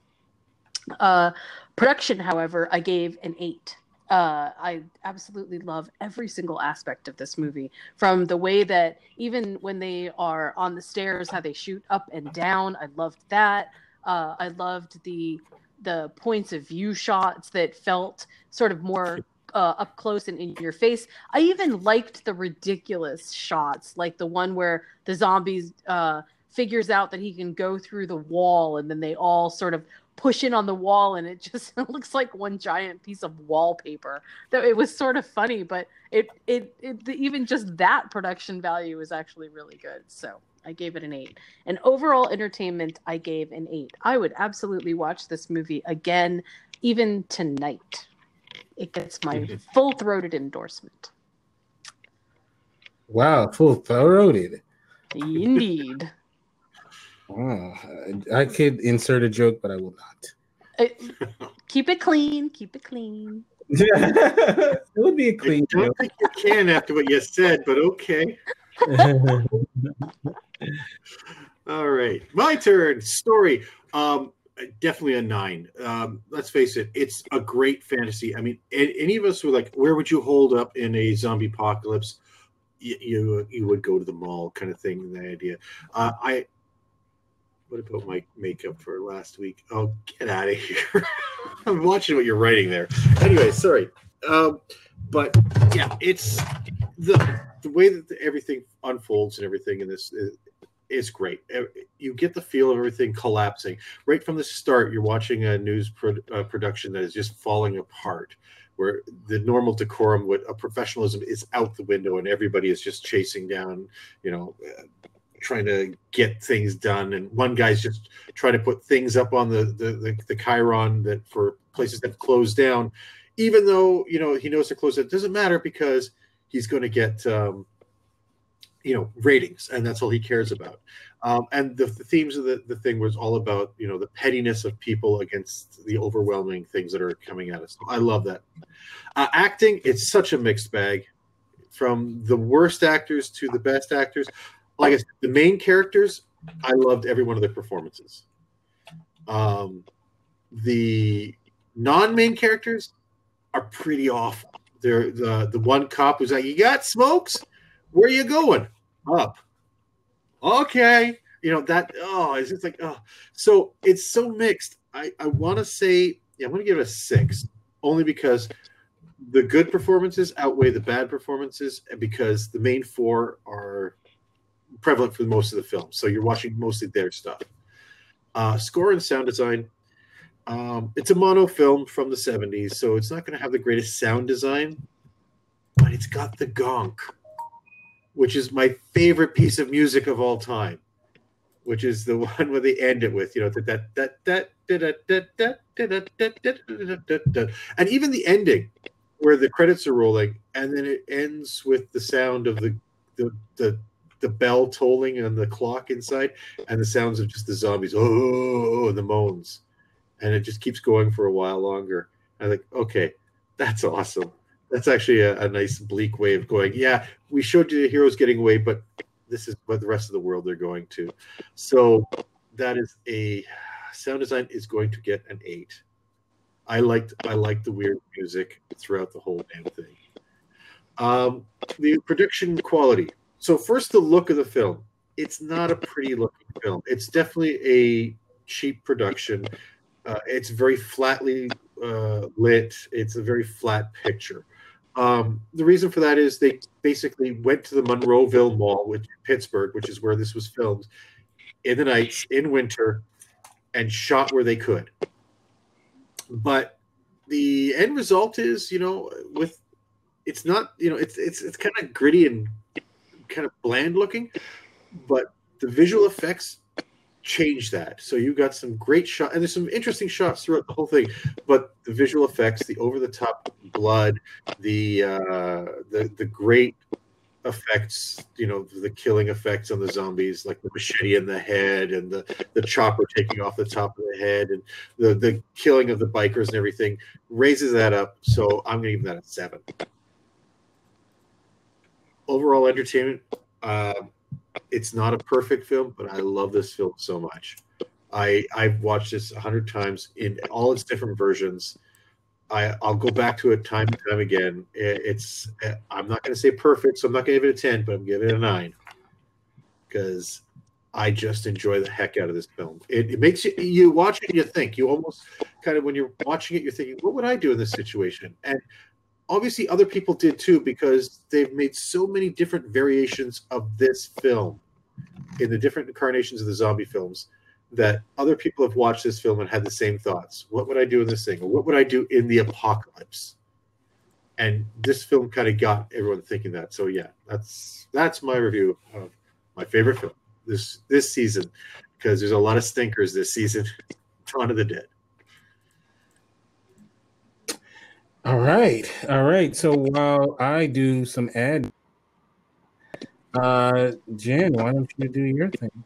uh production however i gave an eight uh, I absolutely love every single aspect of this movie, from the way that even when they are on the stairs, how they shoot up and down. I loved that. Uh, I loved the the points of view shots that felt sort of more uh, up close and in your face. I even liked the ridiculous shots, like the one where the zombies uh, figures out that he can go through the wall, and then they all sort of push in on the wall, and it just looks like one giant piece of wallpaper. Though it was sort of funny, but it, it it even just that production value is actually really good. So. I gave it an eight. And overall entertainment, I gave an eight. I would absolutely watch this movie again, even tonight it gets my full throated endorsement. Wow, full throated. Indeed. Oh, I could insert a joke, but I will not. Uh, keep it clean. Keep it clean. it would be a clean I don't joke. think you can after what you said, but okay. All right, my turn. Story. Um, definitely a nine. Um, let's face it, it's a great fantasy. I mean, any of us were like, where would you hold up in a zombie apocalypse? You you, you would go to the mall, kind of thing. The idea. Uh, I. What about my makeup for last week? Oh, get out of here! I'm watching what you're writing there. Anyway, sorry. Um, but yeah, it's the the way that everything unfolds and everything in this is, great. You get the feel of everything collapsing right from the start. You're watching a news pro- uh, production that is just falling apart, where the normal decorum, what a professionalism is out the window, and everybody is just chasing down, you know. Uh, trying to get things done and one guy's just trying to put things up on the the, the, the chiron that for places that closed down even though you know he knows they're closed it doesn't matter because he's going to get um, you know ratings and that's all he cares about um, and the, the themes of the, the thing was all about you know the pettiness of people against the overwhelming things that are coming at us i love that uh, acting it's such a mixed bag from the worst actors to the best actors like I said, the main characters i loved every one of their performances um, the non-main characters are pretty awful. They're the the one cop who's like, "You got smokes? Where are you going? Up? Okay." You know that. Oh, it's just like oh. So it's so mixed. I I want to say yeah, I'm going to give it a six, only because the good performances outweigh the bad performances, and because the main four are prevalent for most of the film. So you're watching mostly their stuff. Uh, score and sound design um, it's a mono film from the 70s, so it's not going to have the greatest sound design, but it's got the gonk, which is my favorite piece of music of all time, which is the one where they end it with, you know, that and even the ending where the credits are rolling and then it ends with the sound of the the the, the bell tolling and the clock inside and the sounds of just the zombies oh and the moans and it just keeps going for a while longer. I think, okay, that's awesome that's actually a, a nice bleak way of going yeah we showed you the heroes getting away but this is what the rest of the world they're going to so that is a sound design is going to get an eight i liked i liked the weird music throughout the whole damn thing um, the production quality. So first, the look of the film. It's not a pretty looking film. It's definitely a cheap production. Uh, it's very flatly uh, lit. It's a very flat picture. Um, the reason for that is they basically went to the Monroeville Mall, which Pittsburgh, which is where this was filmed, in the nights in winter, and shot where they could. But the end result is, you know, with it's not you know it's it's it's kind of gritty and kind of bland looking, but the visual effects change that. So you've got some great shots, and there's some interesting shots throughout the whole thing. But the visual effects, the over the top blood, the uh, the the great effects, you know, the killing effects on the zombies, like the machete in the head and the the chopper taking off the top of the head, and the the killing of the bikers and everything raises that up. So I'm gonna give that a seven overall entertainment. Uh, it's not a perfect film, but I love this film so much. I I've watched this a hundred times in all its different versions. I I'll go back to it time and time again. It, it's I'm not going to say perfect, so I'm not going to give it a ten, but I'm giving it a nine because I just enjoy the heck out of this film. It, it makes you you watch it and you think you almost kind of when you're watching it, you're thinking, what would I do in this situation? And obviously other people did too because they've made so many different variations of this film in the different incarnations of the zombie films that other people have watched this film and had the same thoughts. What would i do in this thing? Or what would i do in the apocalypse? And this film kind of got everyone thinking that. So yeah that's that's my review of my favorite film this this season because there's a lot of stinkers this season. Dawn of the Dead All right, all right. So while I do some ad, uh, Jen, why don't you do your thing?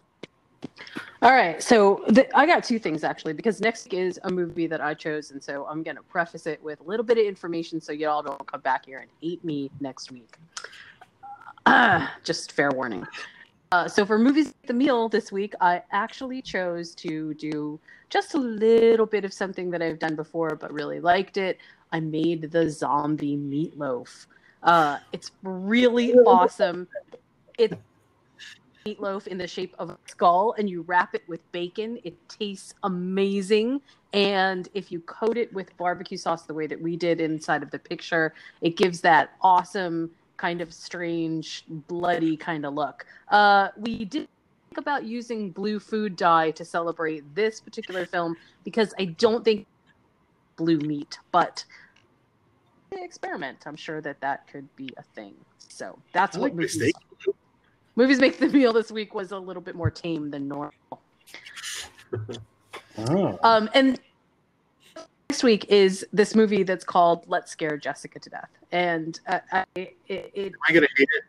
All right, so the, I got two things actually because next is a movie that I chose, and so I'm gonna preface it with a little bit of information so y'all don't come back here and hate me next week. Uh, just fair warning. Uh, so for movies the meal this week, I actually chose to do just a little bit of something that I've done before, but really liked it. I made the zombie meatloaf. Uh, it's really awesome. It's meatloaf in the shape of a skull, and you wrap it with bacon. It tastes amazing. And if you coat it with barbecue sauce the way that we did inside of the picture, it gives that awesome kind of strange, bloody kind of look. Uh, we did think about using blue food dye to celebrate this particular film because I don't think blue meat, but experiment. I'm sure that that could be a thing. So that's I what like movies, movies make the meal this week was a little bit more tame than normal. Oh. Um, and next week is this movie that's called "Let's Scare Jessica to Death," and uh, I, it, it, i'm gonna hate it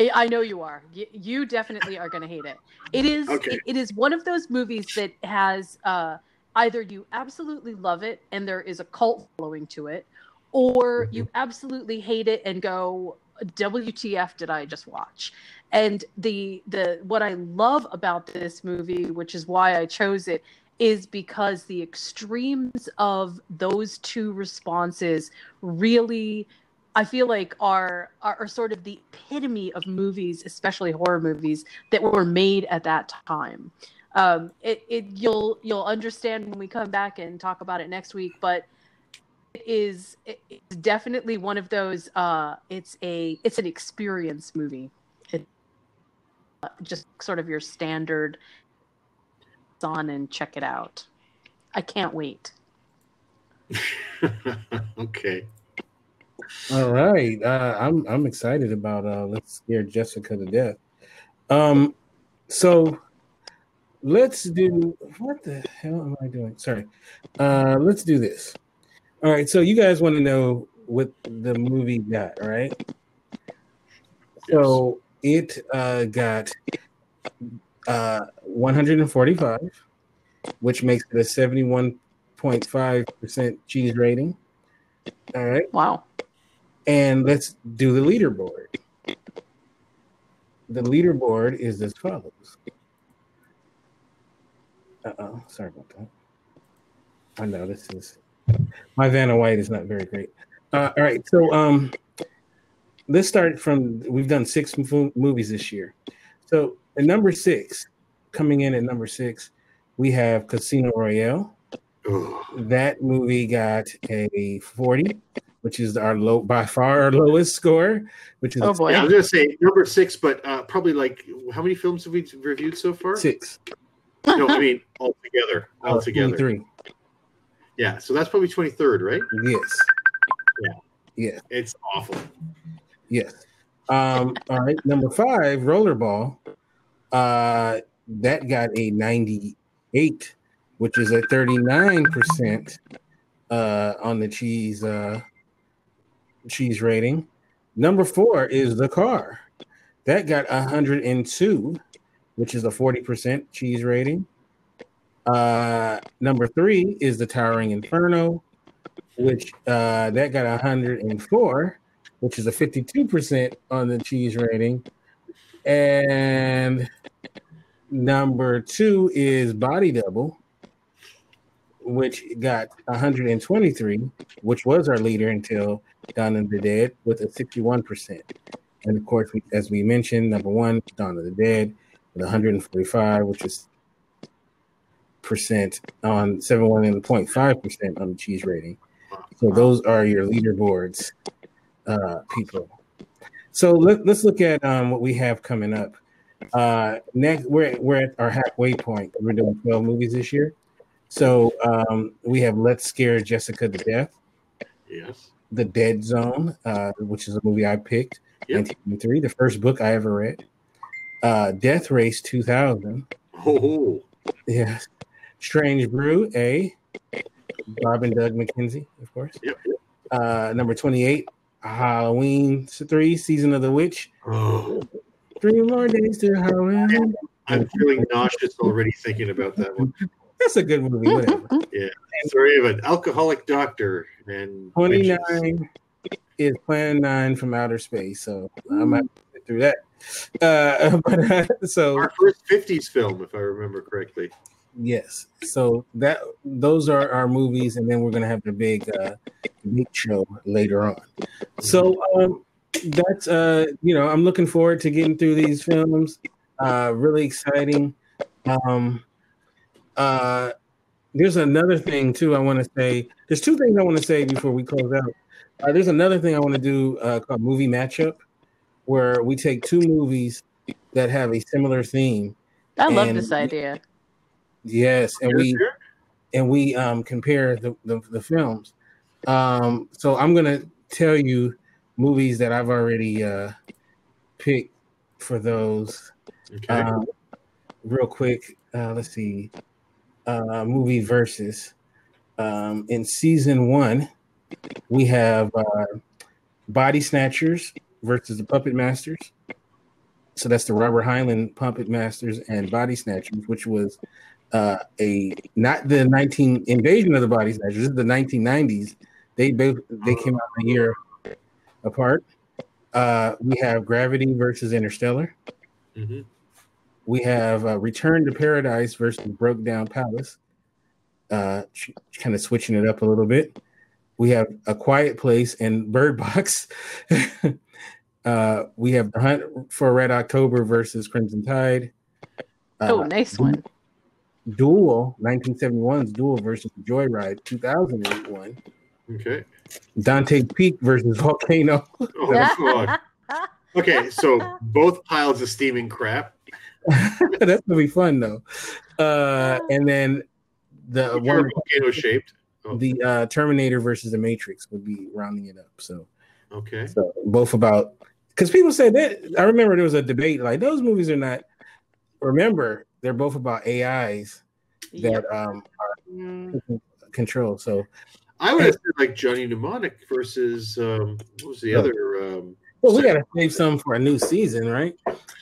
I- I know you are. You, you definitely are going to hate it. It is. Okay. It, it is one of those movies that has uh, either you absolutely love it and there is a cult following to it, or you absolutely hate it and go, "WTF did I just watch?" And the the what I love about this movie, which is why I chose it, is because the extremes of those two responses really I feel like are, are are sort of the epitome of movies, especially horror movies that were made at that time. Um, it, it you'll you'll understand when we come back and talk about it next week, but it is it- it's definitely one of those. Uh, it's a it's an experience movie. It uh, just sort of your standard. It's on and check it out. I can't wait. okay All right, uh, I'm I'm excited about uh, Let's Scare Jessica to Death. Um, so let's do what the hell am I doing? Sorry. Uh let's do this. All right, so you guys want to know what the movie got, right? So it uh got uh 145, which makes it a 71.5% cheese rating. All right. Wow. And let's do the leaderboard. The leaderboard is as follows. Uh oh, sorry about that. I know this is my Vanna White is not very great. Uh, all right, so um, let's start from. We've done six movies this year. So at number six, coming in at number six, we have Casino Royale. That movie got a forty, which is our low by far our lowest score. Which is Oh, boy. Yeah, I was gonna say number six, but uh, probably like how many films have we reviewed so far? six. No, I mean altogether. Uh, Altogether. 23. Yeah, so that's probably twenty third, right? Yes. Yeah. Yeah. It's awful. Yes. Um, all right. Number five, Rollerball. Uh, that got a 98, which is a 39% uh, on the cheese uh, cheese rating. Number four is The Car. That got 102, which is a 40% cheese rating. Uh, number three is The Towering Inferno, which uh, that got 104, which is a 52% on the cheese rating. And number two is Body Double, which got 123, which was our leader until Dawn of the Dead with a 61%. And of course, as we mentioned, number one, Dawn of the Dead with 145, which is percent on 71.5 percent on the cheese rating. So those are your leaderboards, uh, people. So let, let's look at um, what we have coming up. Uh, next, we're we're at our halfway point. We're doing 12 movies this year. So um, we have Let's Scare Jessica to Death, Yes. The Dead Zone, uh, which is a movie I picked, Yep. 1983, the first book I ever read. Uh, Death Race 2000. Oh, Yes. Strange Brew, A. Bob and Doug McKenzie, of course. Yep. Uh, number 28, Halloween 3, Season of the Witch. oh. Three more days to Halloween. I'm feeling nauseous already thinking about that one. That's a good movie, whatever. Yeah. Story of an alcoholic doctor and witches. 29 is Plan 9 from Outer Space, so I'm have to get through that. Uh, but uh, so Our first 50s film, if I remember correctly. Yes. So that those are our movies, and then we're gonna have the big uh big show later on. So um that's uh you know, I'm looking forward to getting through these films. Uh really exciting. Um uh there's another thing too I want to say. There's two things I want to say before we close out. Uh, there's another thing I want to do uh, called movie matchup, where we take two movies that have a similar theme. I love this idea. Yes, and we and we um compare the, the, the films. Um, so I'm gonna tell you movies that I've already uh picked for those. Okay. Um, real quick, uh, let's see. Uh, movie versus. Um, in season one, we have uh, Body Snatchers versus the Puppet Masters. So that's the Robert Heinlein Puppet Masters and Body Snatchers, which was uh, a not the 19 invasion of the Body Snatchers. This is the 1990s. They both they came out a year apart. Uh, we have Gravity versus Interstellar. Mhm. We have uh, Return to Paradise versus Broke Down Palace. Uh, kind of switching it up a little bit. We have A Quiet Place and Bird Box. uh, we have The Hunt for Red October versus Crimson Tide. Uh, oh, nice one. Duel, 1971's Duel versus Joyride, 2001. Okay. Dante Peak versus Volcano. Oh, God. Okay, so both piles of steaming crap. That's gonna be fun though. Uh, and then the Which one volcano shaped. Oh, the uh, Terminator versus the Matrix would be rounding it up. So, okay. so both about because people said that I remember there was a debate like those movies are not. Remember, they're both about AIs that um are control. So I would have said like Johnny Mnemonic versus um, what was the Yeah. other? Um, Well, we gotta save some for a new season, right?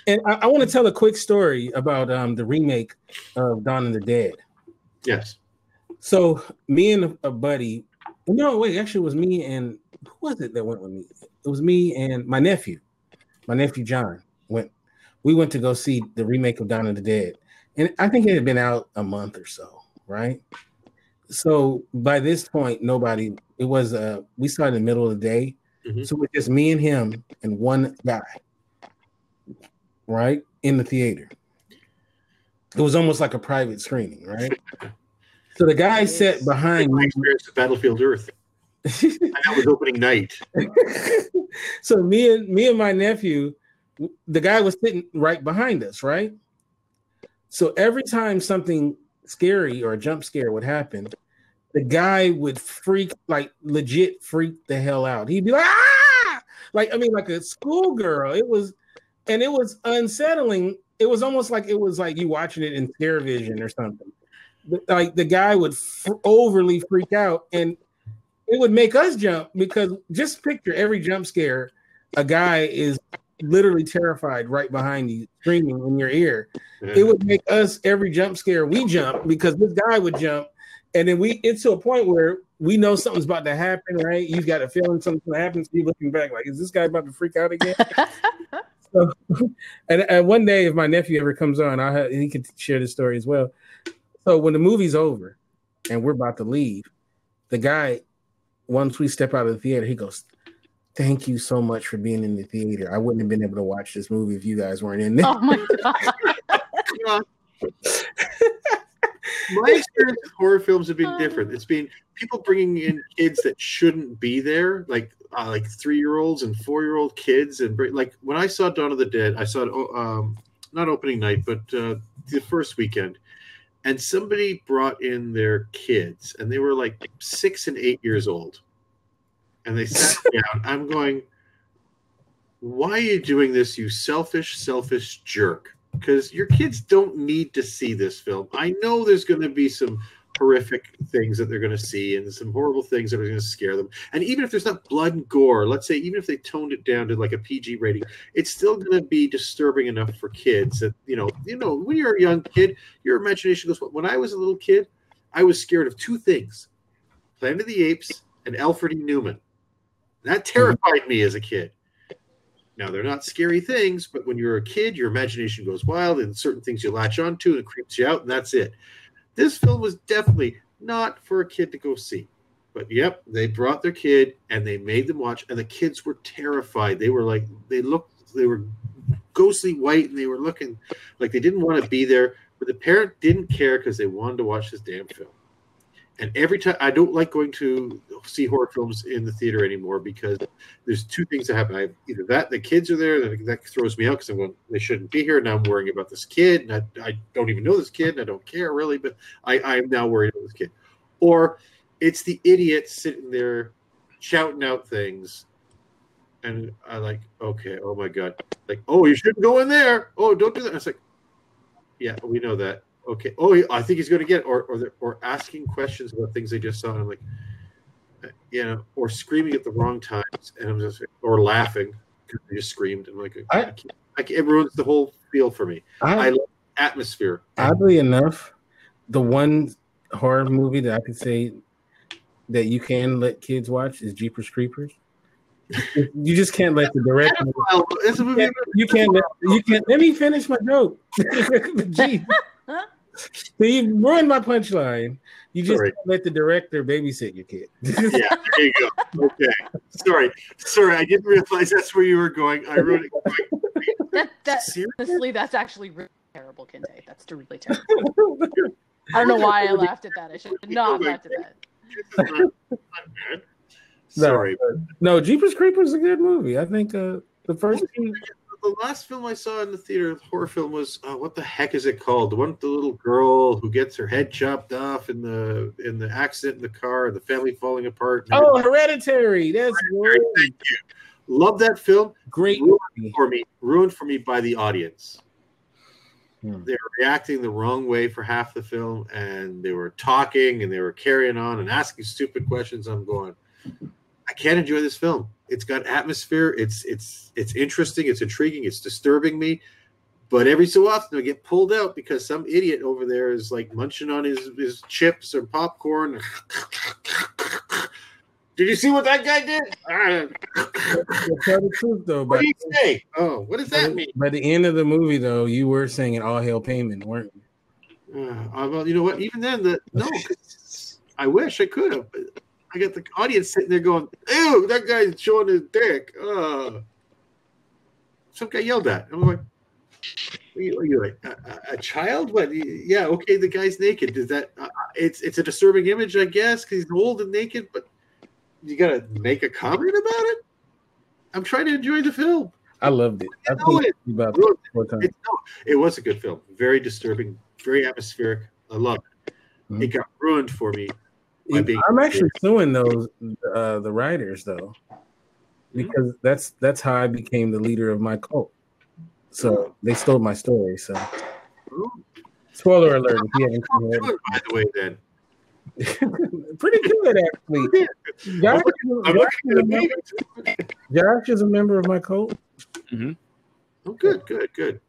And I, I want to tell a quick story about um the remake of Dawn of the Dead. yes. So me and a, a buddy, no, wait, actually, it was me and who was it that went with me? It was me and my nephew, my nephew John went. We went to go see the remake of Dawn of the Dead, and I think it had been out a month or so, right? So by this point, nobody. It was uh, we started in the middle of the day, Mhm. so it was just me and him and one guy, right, in the theater. It was almost like a private screening, right? So the guy sat behind My me. experience with Battlefield Earth. that was opening night. so me and me and my nephew, the guy was sitting right behind us, right? So every time something scary or a jump scare would happen, the guy would freak like legit freak the hell out. He'd be like, ah, like I mean, like a schoolgirl. It was, and it was unsettling. It was almost like it was like you watching it in television or something. Like the guy would f- overly freak out, and it would make us jump because just picture every jump scare, a guy is literally terrified right behind you, screaming in your ear. It would make us every jump scare we jump because this guy would jump, and then we it's to a point where we know something's about to happen, right? You've got a feeling something happens. You looking back like, is this guy about to freak out again? so, and, and one day, if my nephew ever comes on, I have, he could share this story as well. So when the movie's over and we're about to leave, the guy, once we step out of the theater, he goes, "Thank you so much for being in the theater. I wouldn't have been able to watch this movie if you guys weren't in there." Oh my god. My experience with horror films have been different. It's been people bringing in kids that shouldn't be there, like uh, like three year olds and four year old kids, and bring, like when I saw Dawn of the Dead, I saw it oh, um, not opening night, but uh, the first weekend, and somebody brought in their kids, and they were like six and eight years old, and they sat down. I'm going, why are you doing this, you selfish, selfish jerk? Because your kids don't need to see this film. I know there's going to be some horrific things that they're going to see and some horrible things that are going to scare them. And even if there's not blood and gore, let's say even if they toned it down to like a PG rating, it's still going to be disturbing enough for kids that you know, you know, when you're a young kid, your imagination goes. When I was a little kid, I was scared of two things: Planet of the Apes and Alfred E. Newman. That mm-hmm. terrified me as a kid. Now they're not scary things, but when you're a kid, your imagination goes wild, and certain things you latch onto and it creeps you out, and that's it. This film was definitely not for a kid to go see. But yep, they brought their kid and they made them watch, and the kids were terrified. They were like, they looked, they were ghostly white, and they were looking like they didn't want to be there. But the parent didn't care because they wanted to watch this damn film. And every time I don't like going to see horror films in the theater anymore because there's two things that happen. I either that the kids are there, that, that throws me out because I'm going, they shouldn't be here. Now I'm worrying about this kid, and I, I don't even know this kid, and I don't care really, but I, I'm now worried about this kid. Or it's the idiot sitting there shouting out things, and I like, okay, oh my god, like, oh, you shouldn't go in there. Oh, don't do that. And it's like, yeah, we know that. Okay. Oh, he- I think he's going to get, it. or or or asking questions about things they just saw, and I'm like, uh, you know, or screaming at the wrong times, and I'm just, or laughing because they just screamed, and I'm like, I, can't, I can't, it ruins the whole feel for me. I- I, love atmosphere. Oddly enough, the one horror movie that I could say that you can let kids watch is Jeepers Creepers. you just can't let the director. It's a movie. You can't, you can't let you can't let me finish my joke. Gee. So you ruined my punchline. You just Sorry. let the director babysit your kid. yeah, there you go. Okay. Sorry. Sorry, I didn't realize that's where you were going. I wrote it. That, that honestly, that's actually really terrible, Kente. That's really terrible. I don't know why I laughed at that. I should not have laughed at that. Sorry. No, Jeepers Creepers is a good movie. I think uh, the first two The last film I saw in the theater, horror film, was uh, what the heck is it called? The one with the little girl who gets her head chopped off in the in the accident in the car, the family falling apart. Oh. Hereditary. That's great. Thank you. Love that film. Great ruined for me. Ruined for me by the audience. they were reacting the wrong way for half the film, and they were talking and they were carrying on and asking stupid questions. I'm going, I can't enjoy this film. It's got atmosphere. It's it's it's interesting. It's intriguing. It's disturbing me. But every so often I get pulled out because some idiot over there is like munching on his, his chips or popcorn. Did you see what that guy did? Tell the truth, though, What do you say? Oh, what does that mean? by the end of the movie, though, you were singing "All Hail Paimon," weren't you? Uh, uh, well, you know what? Even then, the no, I wish I could have. I got the audience sitting there going, "Ew, that guy's showing his dick." Uh. Some guy yelled at. I'm like, are you're you like a, a- child? What? Yeah, okay, the guy's naked. Does that? Uh, it's it's a disturbing image, I guess, because he's old and naked. But you gotta make a comment about it. I'm trying to enjoy the film. I loved it. I know it. about it. It, no, it was a good film. Very disturbing, very atmospheric. I love it. It got ruined for me. By being- I'm actually suing those uh, the writers though, because that's that's how I became the leader of my cult. So they stole my story. So spoiler alert if you haven't seen it. By the way, then. Pretty good actually. Josh, I'm Josh is a member, Josh is a member of my cult. Oh, good, good, good.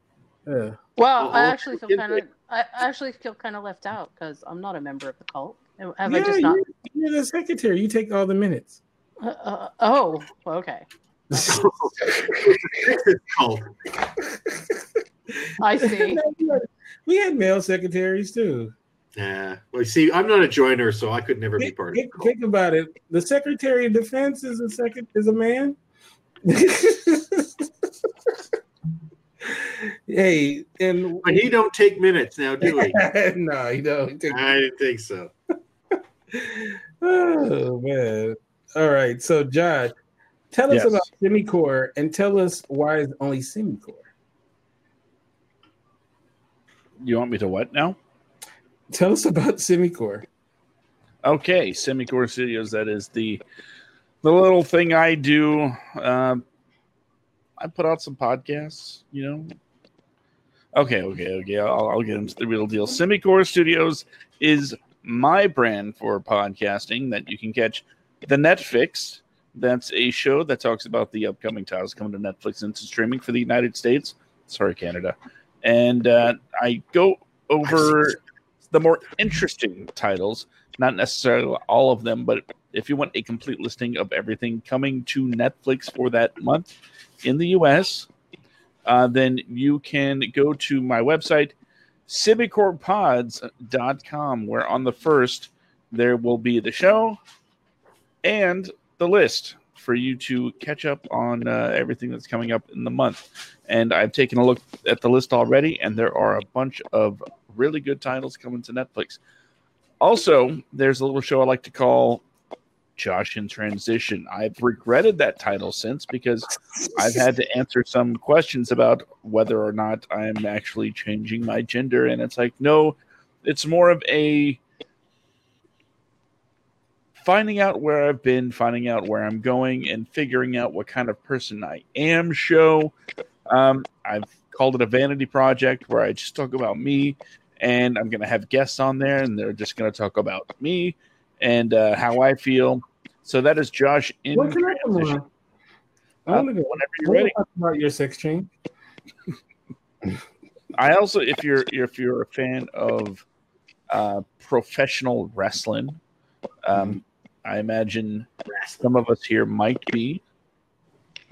Yeah. Well, I actually feel kind of I I actually feel kind of left out because I'm not a member of the cult. Have I yeah, just not? you're, you're the secretary. You take all the minutes. Uh, uh, oh, okay. Cult. I see. we had male secretaries too. Nah. Well, see, I'm not a joiner, so I could never be part of it. think about it. The Secretary of Defense is a second is a man. hey, and But he don't take minutes now, do he? no, he don't. He I didn't think so. Oh man. All right. So Josh, tell us about Semicore and tell us why it's only Semicore. You want me to what now? Tell us about Semicore. Okay, Semicore Studios. That is the the little thing I do. Um, I put out some podcasts. You know. Okay, okay, okay. I'll, I'll get into the real deal. Semicore Studios is my brand for podcasting that you can catch. The Netflix. That's a show that talks about the upcoming titles coming to Netflix into streaming for the United States. Sorry, Canada. And uh, I go over the more interesting titles, not necessarily all of them, but if you want a complete listing of everything coming to Netflix for that month in the US, uh, then you can go to my website, civicorpods.com, where on the first there will be the show and the list for you to catch up on uh, everything that's coming up in the month. And I've taken a look at the list already, and there are a bunch of really good titles coming to Netflix. Also, there's a little show I like to call Josh in Transition. I've regretted that title since because I've had to answer some questions about whether or not I'm actually changing my gender. And it's like, no, it's more of a finding out where I've been, finding out where I'm going, and figuring out what kind of person I am show. Um, I've called it a vanity project where I just talk about me, and I'm going to have guests on there, and they're just going to talk about me and uh, how I feel. So that is Josh in What can I come transition. on? I want to go. Whenever you're ready. about your sex change. I also, if you're if you're a fan of uh, professional wrestling, um, I imagine some of us here might be.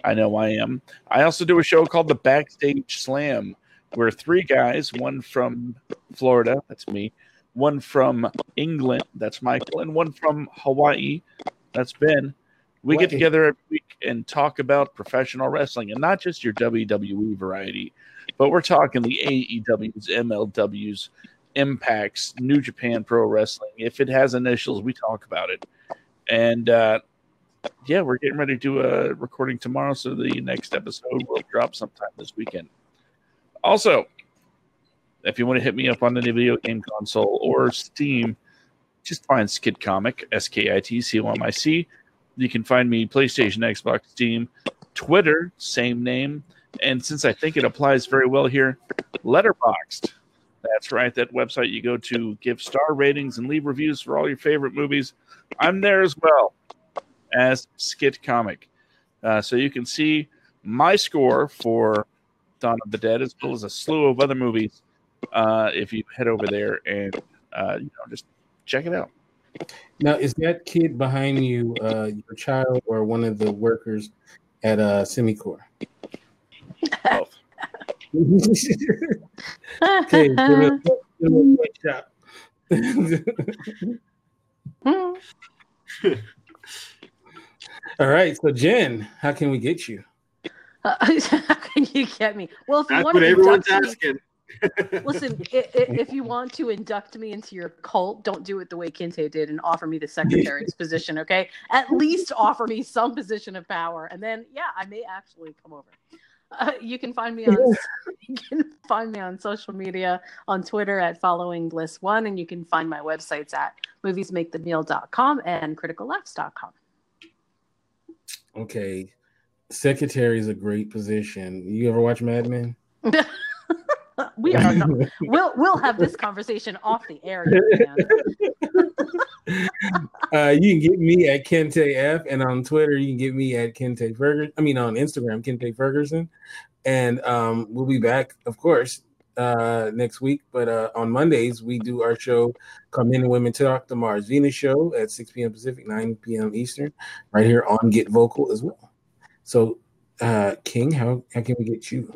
I know I am. I also do a show called the Backstage Slam, where three guys, one from Florida, that's me, one from England, that's Michael, and one from Hawaii, that's Ben. We get together every week and talk about professional wrestling, and not just your WWE variety, but we're talking the AEWs, MLWs, Impacts, New Japan Pro Wrestling. If it has initials, we talk about it. And uh, yeah, we're getting ready to do a recording tomorrow, so the next episode will drop sometime this weekend. Also, if you want to hit me up on any video game console or Steam, just find Skit Comic, S K I T C O M I C. You can find me PlayStation, Xbox, Steam, Twitter, same name. And since I think it applies very well here, Letterboxd. That's right. That website you go to give star ratings and leave reviews for all your favorite movies. I'm there as well as Skit Comic. Uh, so you can see my score for Dawn of the Dead as well as a slew of other movies uh, if you head over there and uh, you know just check it out. Now, is that kid behind you uh, your child or one of the workers at uh, Semicore? Both. okay, give it a- give it a quick shot. All right, so Jen, how can we get you? Uh, how can you get me? Well, if you That's want what to everyone's induct me- asking. Listen, if you want to induct me into your cult, don't do it the way Kente did and offer me the secretary's position, okay? At least offer me some position of power, and then yeah, I may actually come over. Uh, you can find me on you can find me on social media on Twitter at following bliss one, and you can find my websites at moviesmakethemeal.com and criticallaughs.com. Okay, secretary is a great position. You ever watch Mad Men? we are not, we'll we'll have this conversation off the air. Uh, you can get me at Kente F, and on Twitter you can get me at Kente Ferguson. I mean, on Instagram, Kente Ferguson, and um, we'll be back, of course, uh, next week. But uh, on Mondays we do our show, "Come Men and Women Talk," the Mars Venus show at 6 p.m. Pacific, 9 p.m. Eastern, right here on Get Vocal as well. So, uh, King, how how can we get you?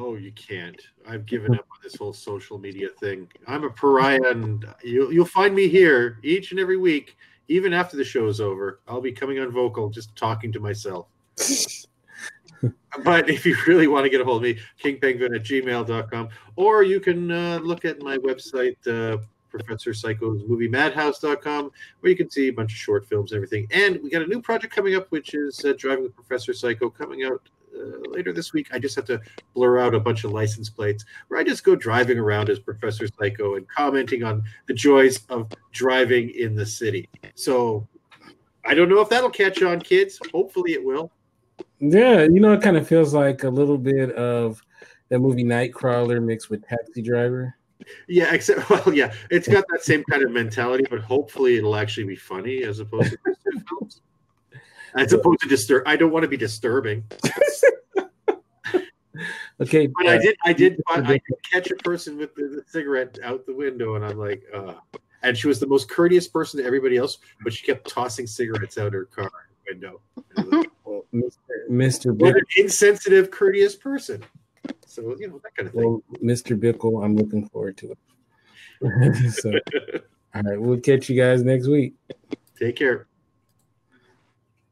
Oh, you can't. I've given up on this whole social media thing. I'm a pariah, and you'll you'll find me here each and every week, even after the show is over. I'll be coming on vocal, just talking to myself. but if you really want to get a hold of me, kingpenguin at gmail.com, or you can uh, look at my website, uh, Professor Psycho's movie madhouse.com, where you can see a bunch of short films and everything. And we got a new project coming up, which is uh, Driving with Professor Psycho, coming out uh, later this week. I just have to blur out a bunch of license plates where I just go driving around as Professor Psycho and commenting on the joys of driving in the city. So I don't know if that'll catch on, kids. Hopefully it will. Yeah, you know, it kind of feels like a little bit of that movie Nightcrawler mixed with Taxi Driver. Yeah, except well, yeah, it's got that same kind of mentality, but hopefully it'll actually be funny as opposed to films. As opposed to disturb. I don't want to be disturbing. Okay, But I uh, did, I did, I, I did catch a person with the, the cigarette out the window, and I'm like, uh, and she was the most courteous person to everybody else, but she kept tossing cigarettes out her car window. Well, Mr. Mr. What an insensitive, courteous person. So you know that kind of thing. well, Mr. Bickle, I'm looking forward to it. so, all right, we'll catch you guys next week. Take care.